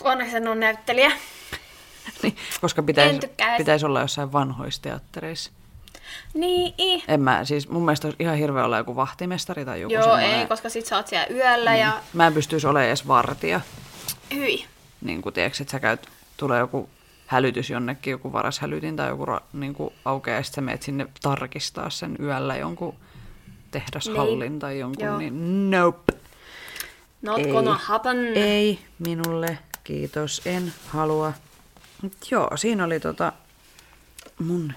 Onneksi en ole näyttelijä. [LAUGHS] Niin, koska pitäisi, pitäisi olla jossain vanhoissa teattereissa. Niin. En mä, siis mun mielestä olisi ihan hirveä olla joku vahtimestari tai joku Joo, semmoinen. ei, koska sit sä oot siellä yöllä ja Mä en pystyisi olemaan edes vartija. hyi. Niin kuin tiedätkö, että sä käyt, tulee joku hälytys jonnekin, joku varashälytin tai joku niin kuin aukeaa, ja sit sä meet sinne tarkistaa sen yöllä jonkun tehdashallin tai jonkun, Joo. niin nope. Not Ei. gonna happen. Ei minulle, kiitos, en halua. Mut joo, siinä oli tota mun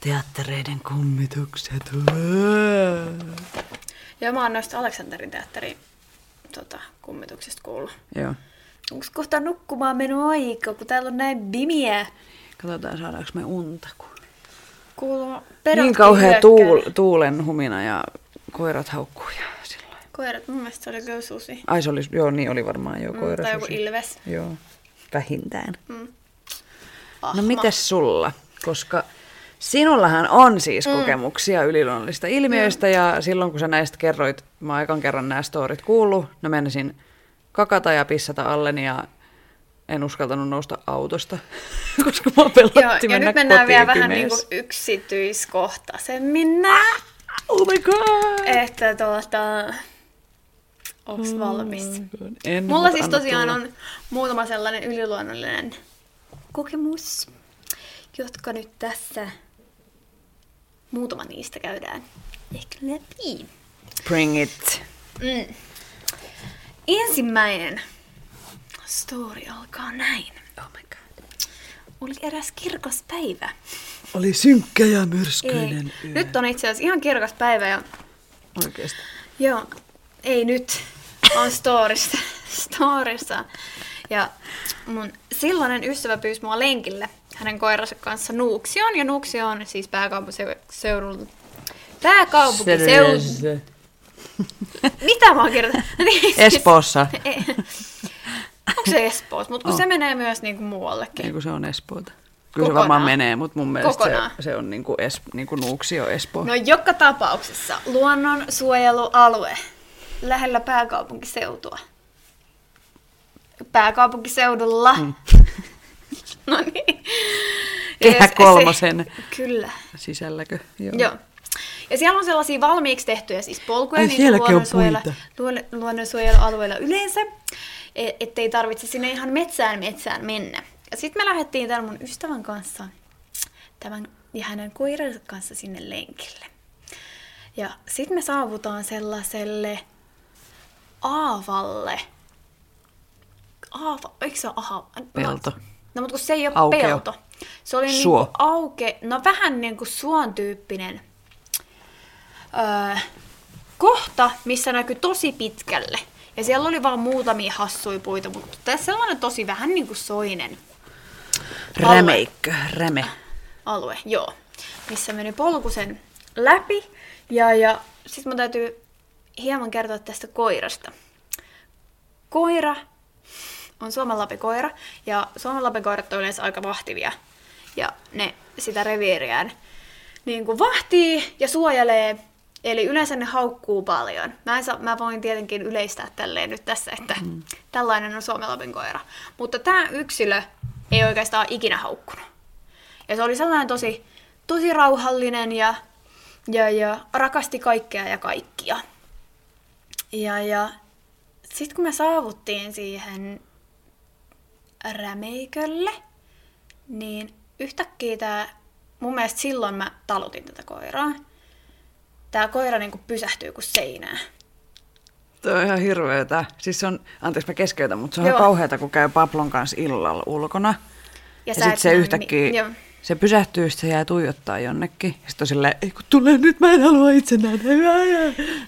teattereiden kummitukset. Joo, mä oon noista Aleksanterin teatterin tota, kummituksista kuullut. Joo. Onko kohta nukkumaan mennyt aika, kun täällä on näin bimiä? Katsotaan saadaanko me unta. Kun... Kuuluu Niin kauhea tuul, tuulen humina ja koirat haukkuu ja sillä Koirat, mun mielestä se oli kyllä susi. Ai se oli, joo niin oli varmaan jo Mm, koira. tai joku ilves. Joo, vähintään. Mm. No mites sulla? Koska sinullahan on siis Mm. kokemuksia yliluonnollisista ilmiöistä ja silloin kun sä näistä kerroit, mä oon ekan kerran nämä storit kuullut, no menisin kakata ja pissata alleni ja en uskaltanut nousta autosta, [LAUGHS] koska mä pelotti Joo, ja mennä nyt mennään vielä vähän niin pimeässä. kuin yksityiskohtaisemmin. nää. Oh my god! Että tuota, onks valmis? En, Mulla siis tosiaan tulla. on muutama sellainen yliluonnollinen kokemus, jotka nyt tässä muutama niistä käydään ehkä läpi. Bring it. Mm. ensimmäinen story alkaa näin. Oh my god. Oli eräs kirkas päivä. Oli synkkä ja Ei. myrskyinen yö. Nyt on itse asiassa ihan kirkas päivä ja Oikeesti. Joo, ei nyt. On storissa. [LAUGHS] storissa. Ja mun silloinen ystävä pyysi mua lenkille hänen koiransa kanssa Nuuksioon. Ja Nuuksio on siis pääkaupunkiseudun... Pääkaupunkiseudun... Mitä mä oon kirjoittanut? [LAUGHS] Niin, siis- Espoossa. [LAUGHS] Onko se Espoossa? Mutta kun On. se menee myös niinku muuallekin. Niin kuin se on Espoota. Kyllä se Kokonaan. varmaan menee, mutta mun mielestä Kokonaan. se, se on niin kuin, es, niin kuin Nuuksio Espoo. No joka tapauksessa luonnonsuojelualue lähellä pääkaupunkiseutua. Pääkaupunkiseudulla. Mm. [LAUGHS] [LAUGHS] no niin. Kehä se- kolmosen Kyllä. sisälläkö? Joo. Joo. Ja siellä on sellaisia valmiiksi tehtyjä siis polkuja Ai, niin luonnonsuojelu- luonnonsuojelualueilla yleensä, e- ettei tarvitse sinne ihan metsään metsään mennä. Ja sitten me lähdettiin tämän mun ystävän kanssa, tämän ja hänen koiransa kanssa sinne lenkille. Ja sitten me saavutaan sellaiselle aavalle. Aava, eikö se ole aha? Pelto. No, no mutta kun se ei ole Aukeo. pelto. Se oli Suo. niinku auke, no vähän niin kuin suon tyyppinen öö, kohta, missä näkyi tosi pitkälle. Ja siellä oli vaan muutamia hassuja puita, mutta tässä sellainen tosi vähän niin kuin soinen Rämeikkö, räme. alue, joo. Missä meni polku sen läpi. Ja, ja sitten mun täytyy hieman kertoa tästä koirasta. Koira on Suomenlapin koira, ja Suomenlapin koirat on yleensä aika vahtivia. Ja ne sitä reviiriään niin kuin vahtii ja suojelee, eli yleensä ne haukkuu paljon. Mä, en saa, mä voin tietenkin yleistää tälleen nyt tässä, että mm. tällainen on Suomenlapin koira. Mutta tämä yksilö ei oikeastaan ikinä haukkunut. Ja se oli sellainen tosi, tosi rauhallinen ja, ja, ja rakasti kaikkea ja kaikkia. Ja, ja sitten kun me saavuttiin siihen rämeikölle, niin yhtäkkiä tämä, mun mielestä silloin mä talutin tätä koiraa. Tämä koira niinku pysähtyy kuin seinään. Tuo on ihan hirveetä. Siis on, anteeksi mä keskeytän, mutta se on Joo. kauheata, kun käy Pablon kanssa illalla ulkona. Ja, ja sitten se yhtäkkiä, joo. se pysähtyy, sit se jää tuijottaa jonnekin. Ja sitten on silleen, ei kun tulee nyt, mä en halua itse nähdä.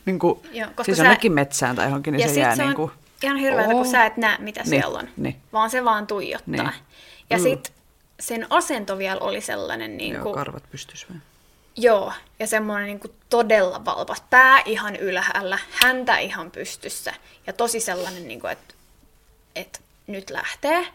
Niin kuin, Joo, koska siis sä- jonnekin metsään tai johonkin, niin ja se jää se on niin kuin, ihan hirveätä, kun Oo. sä et näe, mitä Niin, siellä on. niin. Vaan se vaan tuijottaa. Niin. Ja Mm. sit sen asento vielä oli sellainen niin joo, kuin, karvat pystys vähän. Joo, ja semmoinen niin kuin todella valpas. Pää ihan ylhäällä, häntä ihan pystyssä. Ja tosi sellainen, niin kuin, että, että nyt lähtee.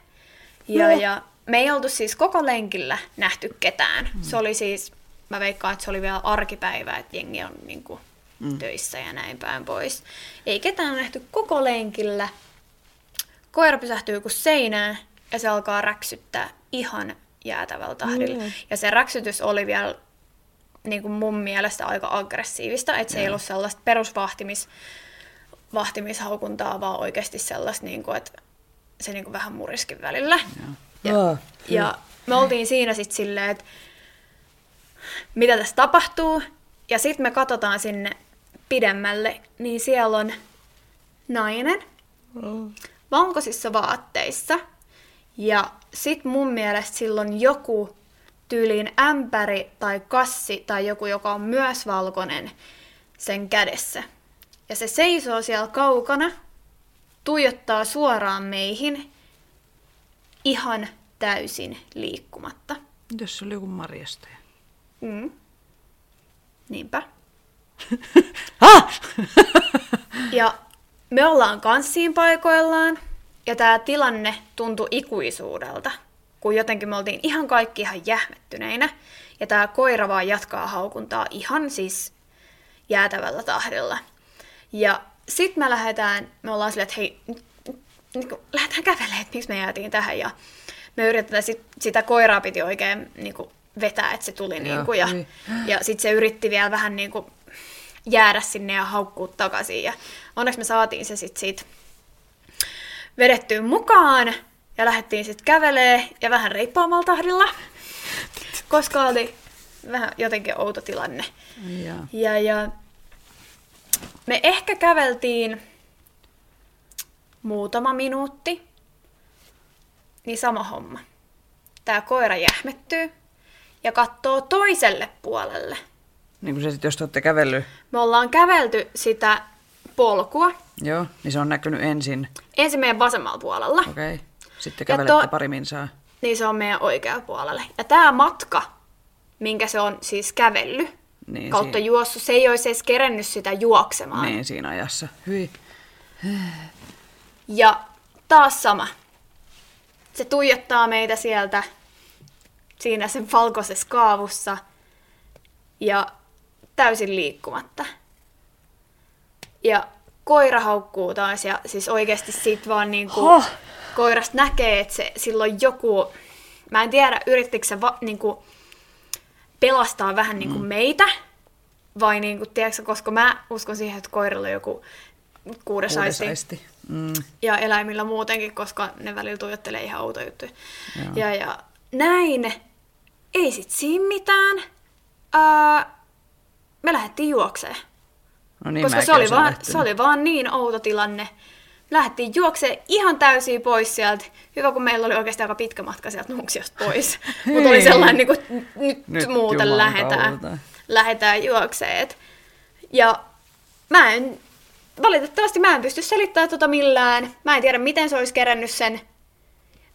Ja, Joo. ja me ei oltu siis koko lenkillä nähty ketään. Mm. Se oli siis, mä veikkaan, että se oli vielä arkipäivä, että jengi on niin kuin, mm. töissä ja näin päin pois. Ei ketään nähty koko lenkillä. Koira pysähtyy kuin seinään ja se alkaa räksyttää ihan jäätävällä tahdilla. Mm. Ja se räksytys oli vielä niin kuin mun mielestä aika aggressiivista, että se ei ollut sellaista perusvahtimis, vahtimishaukuntaa, vaan oikeasti sellaista, niin kuin, että se niin kuin vähän muriskin välillä. Ja, Joo, ja me oltiin siinä sitten silleen, että mitä tässä tapahtuu, ja sitten me katsotaan sinne pidemmälle, niin siellä on nainen valkoisissa vaatteissa, ja sit mun mielestä silloin joku tyyliin ämpäri tai kassi tai joku, joka on myös valkoinen sen kädessä. Ja se seisoo siellä kaukana, tuijottaa suoraan meihin ihan täysin liikkumatta. Jos se oli joku marjastaja. Mm. Niinpä. Ah! [LAUGHS] Ja me ollaan kanssiin paikoillaan, ja tämä tilanne tuntui ikuisuudelta, kun jotenkin me oltiin ihan kaikki ihan jähmettyneinä, ja tämä koira vaan jatkaa haukuntaa ihan siis jäätävällä tahdilla. Ja sitten me lähdetään, me ollaan silleen, että hei, nyt kun lähdetään kävelemään, että miksi me jäätiin tähän, ja me yritetään sit, sitä koiraa piti oikein niin kuin, vetää, että se tuli, Joo, niin kuin, ja, niin. ja sitten se yritti vielä vähän niin kuin, jäädä sinne ja haukkua takaisin. Ja onneksi me saatiin se sitten siitä vedettyä mukaan ja lähdettiin sitten kävelee ja vähän reippaamalla tahdilla, koska oli vähän jotenkin outo tilanne. Ja. Ja, ja me ehkä käveltiin muutama minuutti, niin sama homma. Tämä koira jähmettyy ja katsoo toiselle puolelle. Niin kuin se sitten, jos te olette kävellyt, Me ollaan kävelty sitä polkua joo, niin se on näkynyt ensin. ensin meidän vasemmalla puolella, Okei. Okay. Sitten kävelette to- pari minsaa. niin se on meidän oikealla puolelle. Ja tämä matka, minkä se on siis kävellyt Niin, kautta siinä, juossut, se ei olisi edes kerennyt sitä juoksemaan. niin, siinä ajassa. Hyi. Ja taas sama. Se tuijottaa meitä sieltä siinä sen valkoisessa kaavussa ja täysin liikkumatta. Ja koira haukkuu taas ja siis oikeasti sit vaan niinku Huh. koirasta näkee, että se, silloin joku, mä en tiedä yrittikö se va, niinku, pelastaa vähän niinku mm. meitä, vai niinku, tiedätkö, koska mä uskon siihen, että koirilla on joku kuudes aisti Kuudesaisti. Mm. ja eläimillä muutenkin, koska ne välillä tuijottelee ihan outo juttuja. Ja, ja näin. Ei sit siinä mitään. Ää, me lähdettiin juokseen. No niin, koska se oli, vaan, lähtenyt. se oli vaan niin outo tilanne. Lähdettiin juokseen ihan täysin pois sieltä. Hyvä, kun meillä oli oikeasti aika pitkä matka sieltä Nuuksiosta pois. [LAUGHS] Mutta oli sellainen, niin kuin, nyt, nyt muuten lähdetään, kautta. lähdetään juokseet. Ja mä en, valitettavasti mä en pysty selittämään tota millään. Mä en tiedä, miten se olisi kerännyt sen.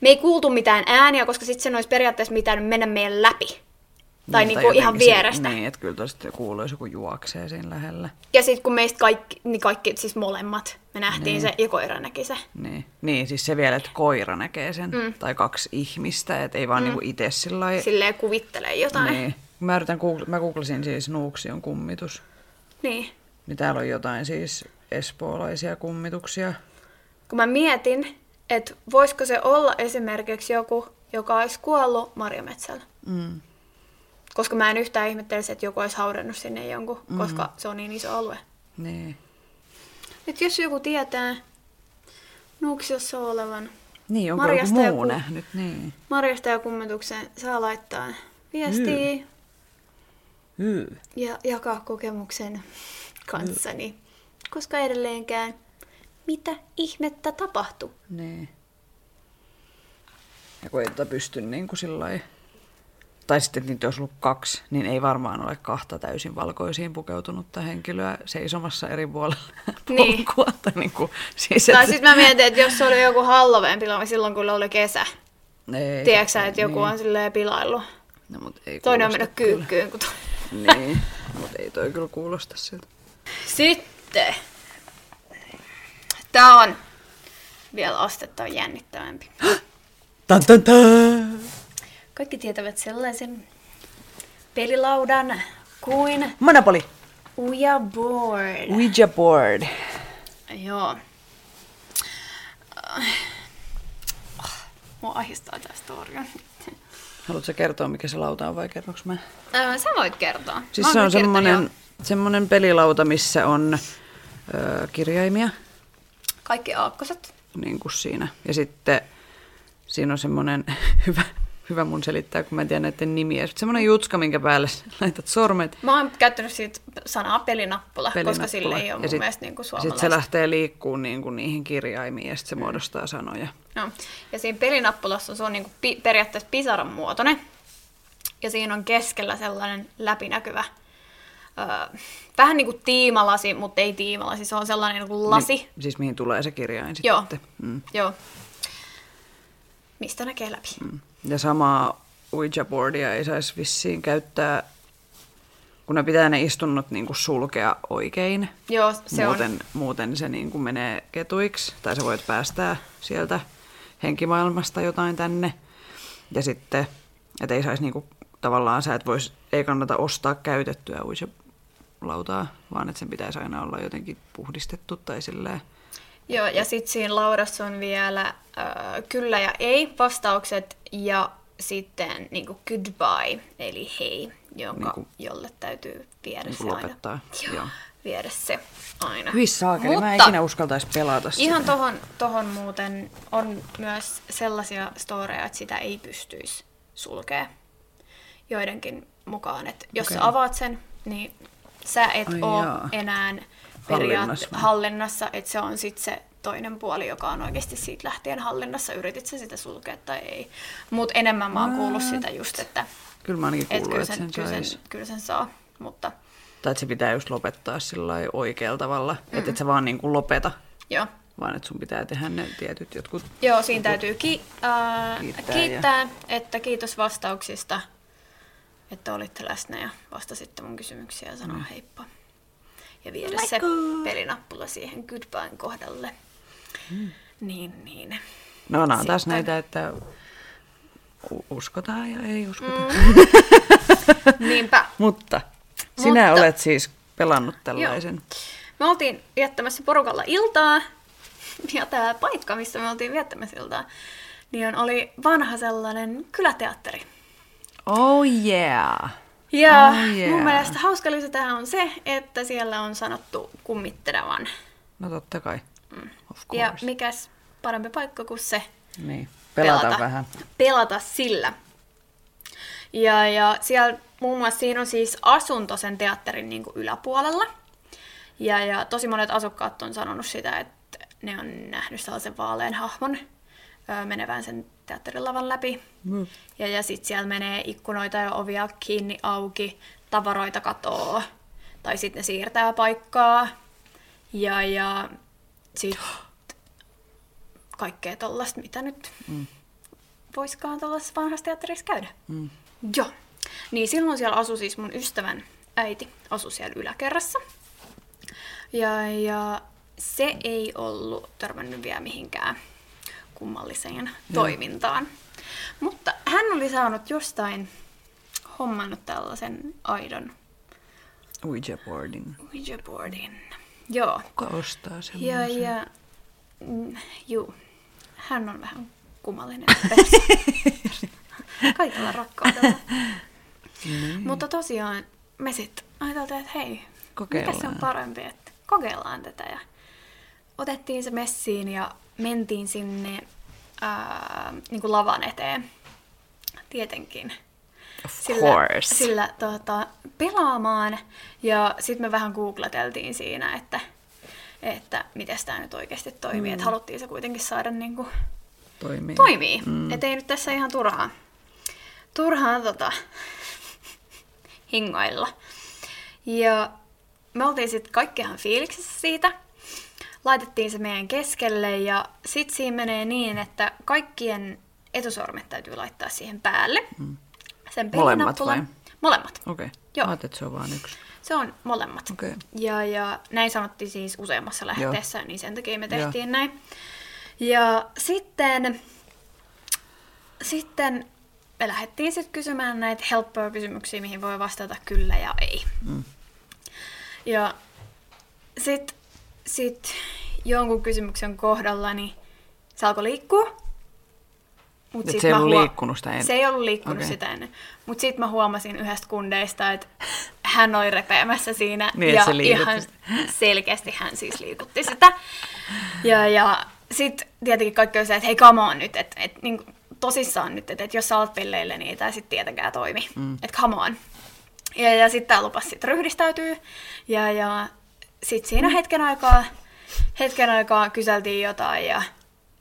Me ei kuultu mitään ääniä, koska sitten sen olisi periaatteessa mitään mennä meidän läpi. Tai Niin, niinku ihan jotenkin se- vierestä. Niin, että kyllä tuosta kuuluu, jos joku juoksee siinä lähellä. Ja sitten kun meistä kaikki, niin kaikki, siis molemmat, me nähtiin Niin. se ja koira näki se. Niin. niin, siis se vielä, että koira näkee sen. Mm. Tai kaksi ihmistä, että ei vaan mm. niinku itse sillä lailla. Silleen kuvittelee jotain. Niin. Niin. Mä, yritän googl- mä googlasin siis Nuuksion kummitus. niin. Niin täällä on jotain siis espoolaisia kummituksia. Kun mä mietin, että voisiko se olla esimerkiksi joku, joka olisi kuollut marjametsällä. Mm. Koska mä en yhtään ihmettelisi, että joku olisi haudannut sinne jonkun, mm. koska se on niin iso alue. Niin. Nyt jos joku tietää Nuuksiossa olevan Niin, onko Marjasta joku muu joku- nähnyt? Niin. Marjasta ja kummetukseen, saa laittaa viestiä Mm. Hyy. ja jakaa kokemuksen kanssani. Koska edelleenkään, mitä ihmettä tapahtui? Niin. Ja kun ei tätä pysty niin kuin sillä lailla- Tai sitten, niitä olisi ollut kaksi, niin ei varmaan ole kahta täysin valkoisiin pukeutunutta henkilöä seisomassa eri puolella [LAUGHS] Niin. polkua. Tai niin kuin, siis, Tai että- sitten mä mietin, että jos se oli joku Halloween pilama silloin, kun oli kesä. ei, Tiedätkö sä, että joku niin. on silleen pilaillut? No, mutta ei Toinen on mennyt kyllä. kyykkyyn. Kun to... Niin, mutta ei toi kyllä kuulosta siltä. Sitten. Tää on vielä astetta jännittävämpi. Tan, tan, tan. Kaikki tietävät sellaisen pelilaudan kuin Monopoly. Ouija Board. Ouija board. Joo. Ah, Mua ahistaa tää story. Haluatko kertoa, mikä se lauta on vai kerroks mä? Ää, Sä voit kertoa. Siis Mä se on semmonen, semmonen pelilauta, missä on ö, kirjaimia, Kaikki aakkoset. niin kuin siinä. Ja sitten siinä on semmoinen, [LAUGHS] hyvä, hyvä mun selittää, kun mä en tiedä näiden nimiä. Sitten semmoinen jutska, minkä päälle laitat sormet. Mä oon käyttänyt siitä sanaa pelinappula, pelinappula. koska sille ei ole mun sit- mielestä niinku Sitten suomalaista. se lähtee liikkuun niin kuin niihin kirjaimiin ja sitten se muodostaa sanoja. No. Ja siinä pelinappulassa se on niinku pi- periaatteessa pisaran muotoinen. Ja siinä on keskellä sellainen läpinäkyvä, öö, vähän niin kuin tiimalasi, mutta ei tiimalasi. Se on sellainen niin kuin lasi. Niin, siis mihin tulee se kirjain Joo. sitten. Mm. Joo. Mistä näkee läpi? Mm. Ja samaa Ouija boardia ei saisi vissiin käyttää, kun ne pitää ne istunnot niin kuin sulkea oikein. Joo, se muuten, on. muuten se niin kuin menee ketuiksi, tai sä voit päästää sieltä henkimaailmasta jotain tänne. Ja sitten, että ei saisi niin kuin, tavallaan sä et vois, ei kannata ostaa käytettyä Ouija-lautaa, vaan että sen pitäisi aina olla jotenkin puhdistettu tai silleen. Joo, ja sitten siinä laudassa on vielä äh, kyllä ja ei vastaukset ja sitten niin kuin goodbye, eli hei, jonka, Niinku- jolle täytyy viedä Niin se kuin aina. lopettaa. Joo, Joo. viedä se aina. Hyi saakeli, mä en ikinä uskaltaisi pelata sitä. Ihan tohon, tohon muuten on myös sellaisia storeja, että sitä ei pystyisi sulkea joidenkin mukaan. Että jos Okei. sä avaat sen, niin sä et Ai ole jaa. enää periaatteessa hallinnassa, että se on sitten se toinen puoli, joka on oikeasti siitä lähtien hallinnassa, yritit sä sitä sulkea tai ei. Mutta enemmän mä oon kuullut sitä just, että Kyllä mä ainakin et kuullut, kyllä, että sen, sen kyllä, sen, kyllä sen saa, mutta Tai että se pitää just lopettaa sillä oikealla tavalla. Mm. Että et sä vaan niin kuin lopeta, joo. vaan että sun pitää tehdä ne tietyt jotkut... Joo, siinä täytyy ki- äh, Kiittää kiittää, kiittää että kiitos vastauksista, että olitte läsnä ja vastasitte mun kysymyksiä ja sanoa mm. heippa. Ja viedä se pelinappula siihen goodbyen kohdalle. Mm. Niin, niin. No nämä on taas näitä, että uskotaan ja ei uskota. Mm. [LAUGHS] Niinpä. Mutta sinä Mutta- olet siis pelannut tällaisen. Me oltiin viettämässä porukalla iltaa, ja tämä paikka, missä me oltiin viettämässä iltaa, niin oli vanha sellainen kyläteatteri. Oh yeah! Ja Oh, yeah. mun mielestä hauska lisä tähän on se, että siellä on sanottu kummittelevan. No totta kai. Mm. Of Ja course. mikäs parempi paikka kuin se Niin. Pelata, pelata vähän. pelata sillä. Ja, ja siellä muun muassa siinä on siis asunto sen teatterin niin kuin yläpuolella. Ja, ja tosi monet asukkaat on sanonut sitä, että ne on nähnyt sellaisen vaalean hahmon ö, menevän sen teatterilavan läpi. Mm. Ja, ja sitten siellä menee ikkunoita ja ovia kiinni auki, tavaroita katoo, tai sitten ne siirtää paikkaa. Ja, ja sitten kaikkea tollasta, mitä nyt Mm. voiskaan tuollaisessa vanhassa teatterissa käydä. Mm. Joo. Niin silloin siellä asui siis mun ystävän äiti, asui siellä yläkerrassa. Ja, ja se ei ollut törmännyt vielä mihinkään kummalliseen toimintaan. Mutta hän oli saanut jostain hommannut tällaisen aidon Ouija boardin. Ouija boardin. Joo. Kuka ostaa Ja, semmoisen? ja mm, juu, hän on vähän kummallinen. [LAUGHS] Kaikella rakkaudella. Niin. Mutta tosiaan me sitten ajateltiin, että hei, mikä se Kokeillaan. on parempi, että kokeillaan tätä. Ja otettiin se messiin ja mentiin sinne ää, niin kuin lavan eteen. Tietenkin. Of Sillä, course. sillä tota, pelaamaan. Ja sitten me vähän googleteltiin siinä, että, että miten tämä nyt oikeasti toimii. Mm. Että haluttiin se kuitenkin saada niin kuin, Toimii. toimii. Mm. Että ei nyt tässä ihan turhaan, turhaan tota, [LAUGHS] hingoilla. Ja me oltiin sitten kaikki ihan fiiliksissä siitä. Laitettiin se meidän keskelle ja sit siinä menee niin, että kaikkien etusormet täytyy laittaa siihen päälle. Mm. Sen Molemmat vai? Molemmat. Okei. Okay. Joo. Ajattelin, että se on vain yksi. Se on molemmat. Okei. Ja, ja näin sanottiin siis useammassa lähteessä, niin sen takia me Joo. tehtiin näin. Ja sitten, sitten me lähdettiin sitten kysymään näitä helppoa-kysymyksiä, mihin voi vastata kyllä ja ei. Mm. Ja sitten sit jonkun kysymyksen kohdalla, niin se alkoi liikkua. Mut Et sit se ei mä ollut huo- liikkunut sitä ennen? Se ei ollut liikkunut okay. sitä ennen. Mutta sitten mä huomasin yhdestä kundeista, että [LAUGHS] hän oli repeämässä siinä. Niin, ja se liikutti ihan selkeästi hän siis liikutti sitä. Ja, ja sitten tietenkin kaikki oli se, että hei come on nyt, että et, niin, tosissaan nyt, että et jos sä oot pelleillä, niin ei tää sitten tietenkään toimi. Mm. Että come on. Ja, ja sitten tää lupas sit ryhdistäytyy. Ja, ja sitten siinä hetken aikaa, hetken aikaa kyseltiin jotain ja,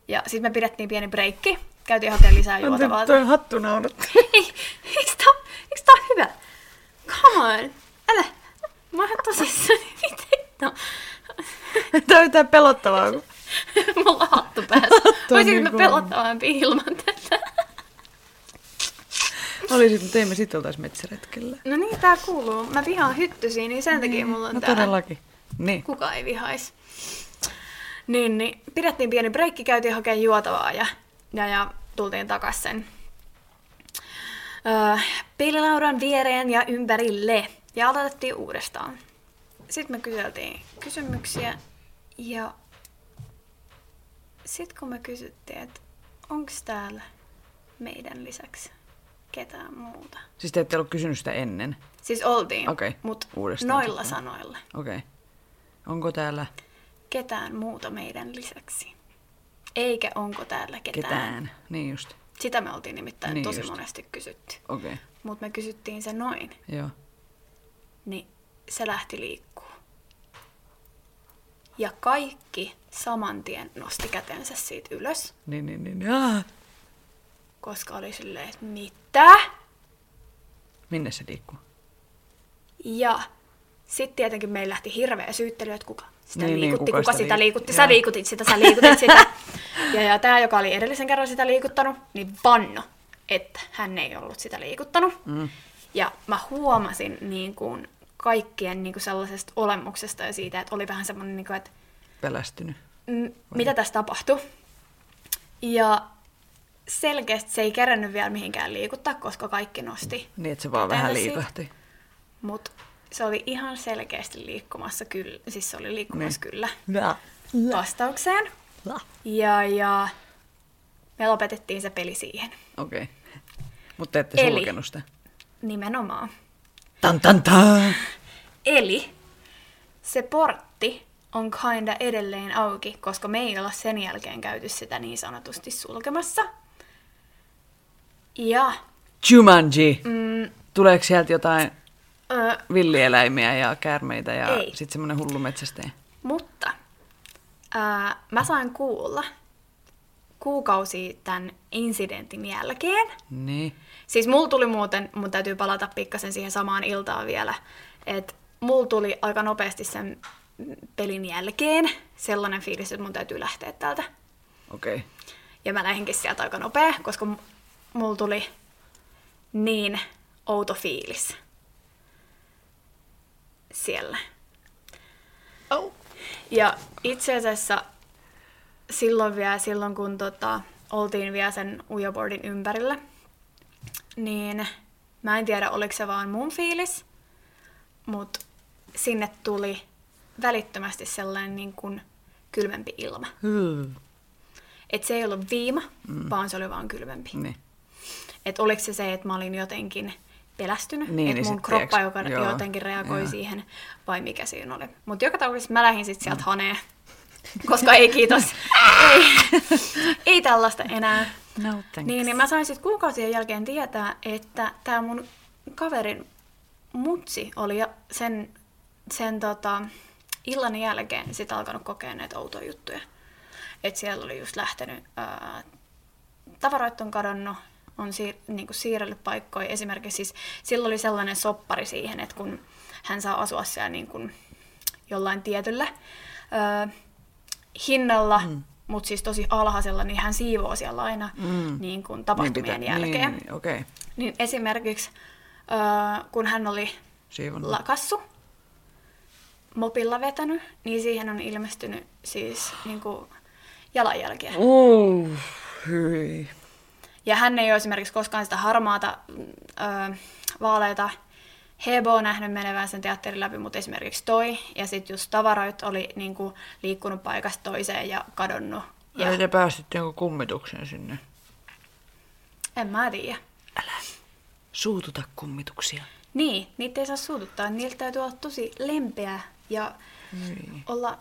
ja sitten me pidettiin pieni breikki. Käytiin hakemaan lisää juotavaa. Toi hattu nauratti. Ei, eikö tää, eikö tää ole hyvä? Come on. Älä. Mä oon ihan tosissani. [LAUGHS] Mitä hittoa? Tämä on jotain pelottavaa. [LAUGHS] Mulla on hattu päässä. Voisinko niin mä pelottavampi ilman tätä? Oli sitten, teimme sitten oltais metsäretkellä. No niin, tää kuuluu. Mä vihaan hyttysiä, niin sen takia mulla on No tää. todellakin. Niin. Kuka ei vihais. Niin, niin pidettiin pieni breikki, käytiin hakemaan juotavaa ja, ja, ja tultiin takas sen öö, peililaudan viereen ja ympärille. Ja aloitettiin uudestaan. Sitten me kyseltiin kysymyksiä ja sitten kun me kysyttiin, että onko täällä meidän lisäksi ketään muuta. Siis te ette ollut kysynyt sitä ennen. Siis oltiin, Okei, mutta uudestaan noilla sitten. sanoilla. Okei. Okay. Onko täällä ketään muuta meidän lisäksi. Eikä onko täällä ketään. ketään. Niin just. Sitä me oltiin nimittäin niin tosi just. monesti kysytty. Okei. Okay. Mutta me kysyttiin se noin, Joo. Niin se lähti liikkuu. Ja kaikki saman tien nosti kätensä siitä ylös, Niin, niin, niin. Jaa. koska oli silleen, että mitä? Minne se liikkuu? Ja sitten tietenkin meillä lähti hirveä syyttely, että kuka sitä Niin, niin, niin, liikutti, kuka kuka sitä sitä liik- liikutti, sä liikutit sitä, sä liikutit [LAUGHS] sitä. Ja, ja tämä, joka oli edellisen kerran sitä liikuttanut, niin vanno, että hän ei ollut sitä liikuttanut. Mm. Ja mä huomasin niin kuin kaikkien niin kuin sellaisesta olemuksesta ja siitä, että oli vähän semmoinen, niin kuin, että Pelästynyt. mm, mitä tässä tapahtui. Ja selkeästi se ei kerännyt vielä mihinkään liikuttaa, koska kaikki nosti. Niin, että se vaan vähän liikahti. Mutta se oli ihan selkeästi liikkumassa kyllä, siis se oli liikkumassa Niin. kyllä Jaa. vastaukseen. Ja, ja me lopetettiin se peli siihen. Okei. Okay. Mutta ette Eli- sulkenut sitä. Nimenomaan. Tan tan tan. Eli se portti on kinda edelleen auki, koska me ei olla sen jälkeen käyty sitä niin sanotusti sulkemassa. Ja Jumanji. mm, Tuleeko sieltä jotain ö, villieläimiä ja käärmeitä ja sitten semmoinen hullu metsästäjä? Mutta ää, mä sain kuulla kuukausia tämän incidentin jälkeen. Niin. Siis mulla tuli muuten, mun täytyy palata pikkasen siihen samaan iltaan vielä, että mulla tuli aika nopeasti sen pelin jälkeen sellainen fiilis, että mun täytyy lähteä täältä. Okei. Okay. Ja mä lähdinkin sieltä aika nopea, koska mulla tuli niin outo fiilis siellä. Oh. Ja itse asiassa silloin vielä, silloin kun tota, oltiin vielä sen ujaboardin ympärillä, niin mä en tiedä, oliko se vaan mun fiilis, mutta sinne tuli välittömästi sellainen niin kuin kylmempi ilma. Hmm. Et se ei ollut viima, mm. vaan se oli vaan kylmempi. Niin. Et oliko se se, että mä olin jotenkin pelästynyt, Niin, että niin mun kroppa joka joo, jotenkin reagoi joo. siihen, vai mikä siinä oli. Mutta joka tapauksessa mä lähdin sitten sieltä haneen, koska ei kiitos, [LAUGHS] ei, ei tällaista enää. No thanks. Niin, niin mä sain sitten kuukausien jälkeen tietää, että tämä mun kaverin mutsi oli sen, sen tota, illan jälkeen sit alkanut kokea näitä outoja juttuja. Että siellä oli just lähtenyt, ää, tavaroit on kadonnut, on siir, niinku siirrellyt paikkoja. Esimerkiksi siis, sillä oli sellainen soppari siihen, että kun hän saa asua siellä niin kuin jollain tietyllä ää, hinnalla, mm. Mutta siis tosi alhaisella, niin hän siivoo siellä aina Mm. niin kuin tapahtumien pitää- jälkeen. Niin. Okay. Niin esimerkiksi äh, kun hän oli Siivonnut. lakassu, mopilla vetänyt, niin siihen on ilmestynyt siis niin kuin jalanjälkiä. Uh, hyi. Ja hän ei ole esimerkiksi koskaan sitä harmaata, ö, vaaleita heboa nähnyt menevän sen teatterin läpi, mutta esimerkiksi toi. Ja sitten just tavaroit oli niin kuin, liikkunut paikasta toiseen ja kadonnut. Ja Ja te päästitte jonkun kummituksen sinne. en mä tiedä. Älä suututa kummituksia. Niin, niitä ei saa suututtaa. Niiltä täytyy olla tosi lempeä ja Niin. olla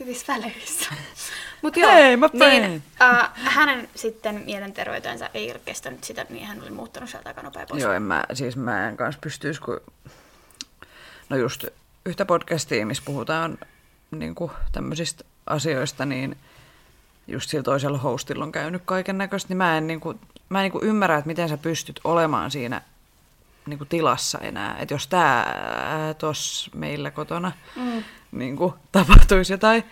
hyvissä väleissä. [LAUGHS] Mut joo, Hei, mä niin, äh, hänen sitten mielenterveytensä ei ole kestänyt sitä, niin hän oli muuttanut sieltä aika nopea pois. Joo, en mä, siis mä en kanssa pystyisi, kun... No just yhtä podcastia, missä puhutaan niin kuin tämmöisistä asioista, niin just sillä toisella hostilla on käynyt kaiken näköistä, niin mä en, niin kuin, mä en niin kuin ymmärrä, että miten sä pystyt olemaan siinä niin kuin tilassa enää. Että jos tää tos meillä kotona Mm. Niin kuin, tapahtuisi jotain,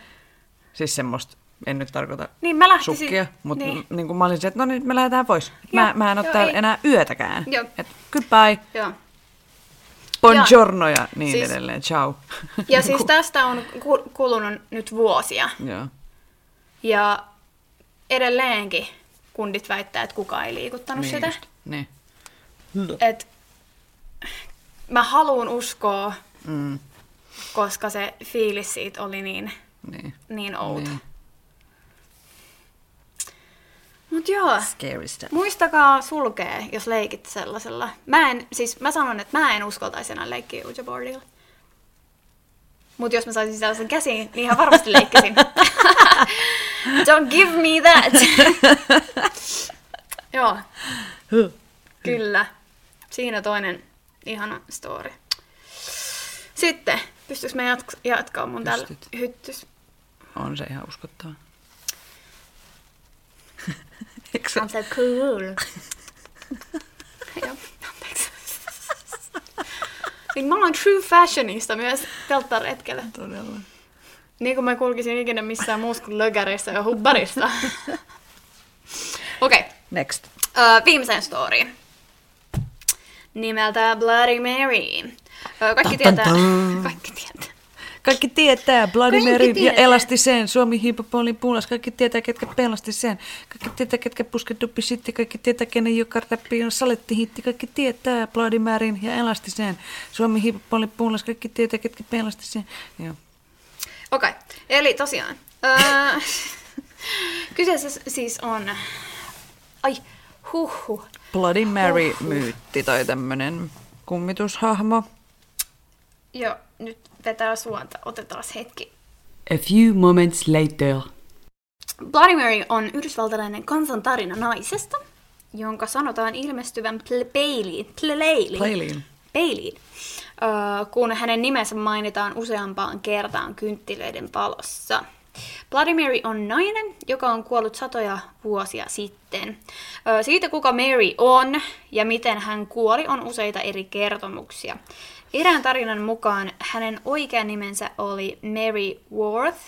siis semmoista, en nyt tarkoita Niin mä lähtisin. sukkia, mutta Niin. niin. kuin mä olisin, että no niin, me lähdetään pois. Joo, Mä, mä en ole joo, täällä ei. enää yötäkään. Joo. Et goodbye, Joo. buongiorno ja niin Siis- edelleen, ciao. Ja [LAUGHS] siis tästä on ku- kulunut nyt vuosia. Joo. Ja edelleenkin kundit väittää, että kukaan ei liikuttanut Niin sitä. just, Niin. Et mä haluan uskoa, Mm, koska se fiilis siitä oli niin, niin. niin outo. Niin. Mut joo, Scary stuff. muistakaa sulkea, jos leikit sellaisella. Mä en, siis mä sanon, että mä en uskaltaisi enää leikkiä Ouija-boardilla. Mut jos mä saisin sellaisen käsiin, niin ihan varmasti leikkisin. [LAUGHS] Don't give me that! [LAUGHS] joo, kyllä. Siinä toinen ihana story. Sitten, pystyykö me jatk- jatkaa mun täällä hyttys, on se ihan uskottava. [LAUGHS] Eikö se? I'm so cool. Joo, anteeksi. Niin mä oon true fashionista myös telttaretkellä. Todella. Niin kuin mä kulkisin ikinä missään muussa kuin lögärissä ja hubbarissa. Okei, okay. Next. uh, viimeisen story. Nimeltä Bloody Mary. Kaikki tietää... Kaikki tietää. Kaikki tietää Bloody Kaikki Mary ja tietää. elasti sen. Suomi hiipapolin puulas. Kaikki tietää, ketkä pelasti sen. Kaikki tietää, ketkä puske duppi sitti. Kaikki tietää, kenen joka räppi on saletti hitti. Kaikki tietää Bloody Maryn ja elasti sen. Suomi hiipapolin puulas. Kaikki tietää, ketkä pelasti sen. Joo. Okei, okay. eli tosiaan. Öö, [LAUGHS] kyseessä siis on... Ai, huhhuh. Bloody Mary-myytti tai tämmönen kummitushahmo. Joo, nyt vetää suonta. Otetaan hetki. A few moments later. Bloody Mary on yhdysvaltalainen kansantarina naisesta, jonka sanotaan ilmestyvän ple- peiliin, pleiliin, Playliin. peiliin öö, kun hänen nimensä mainitaan useampaan kertaan kynttilöiden valossa. Bloody Mary on nainen, joka on kuollut satoja vuosia sitten. Siitä, kuka Mary on ja miten hän kuoli, on useita eri kertomuksia. Erään tarinan mukaan hänen oikea nimensä oli Mary Worth,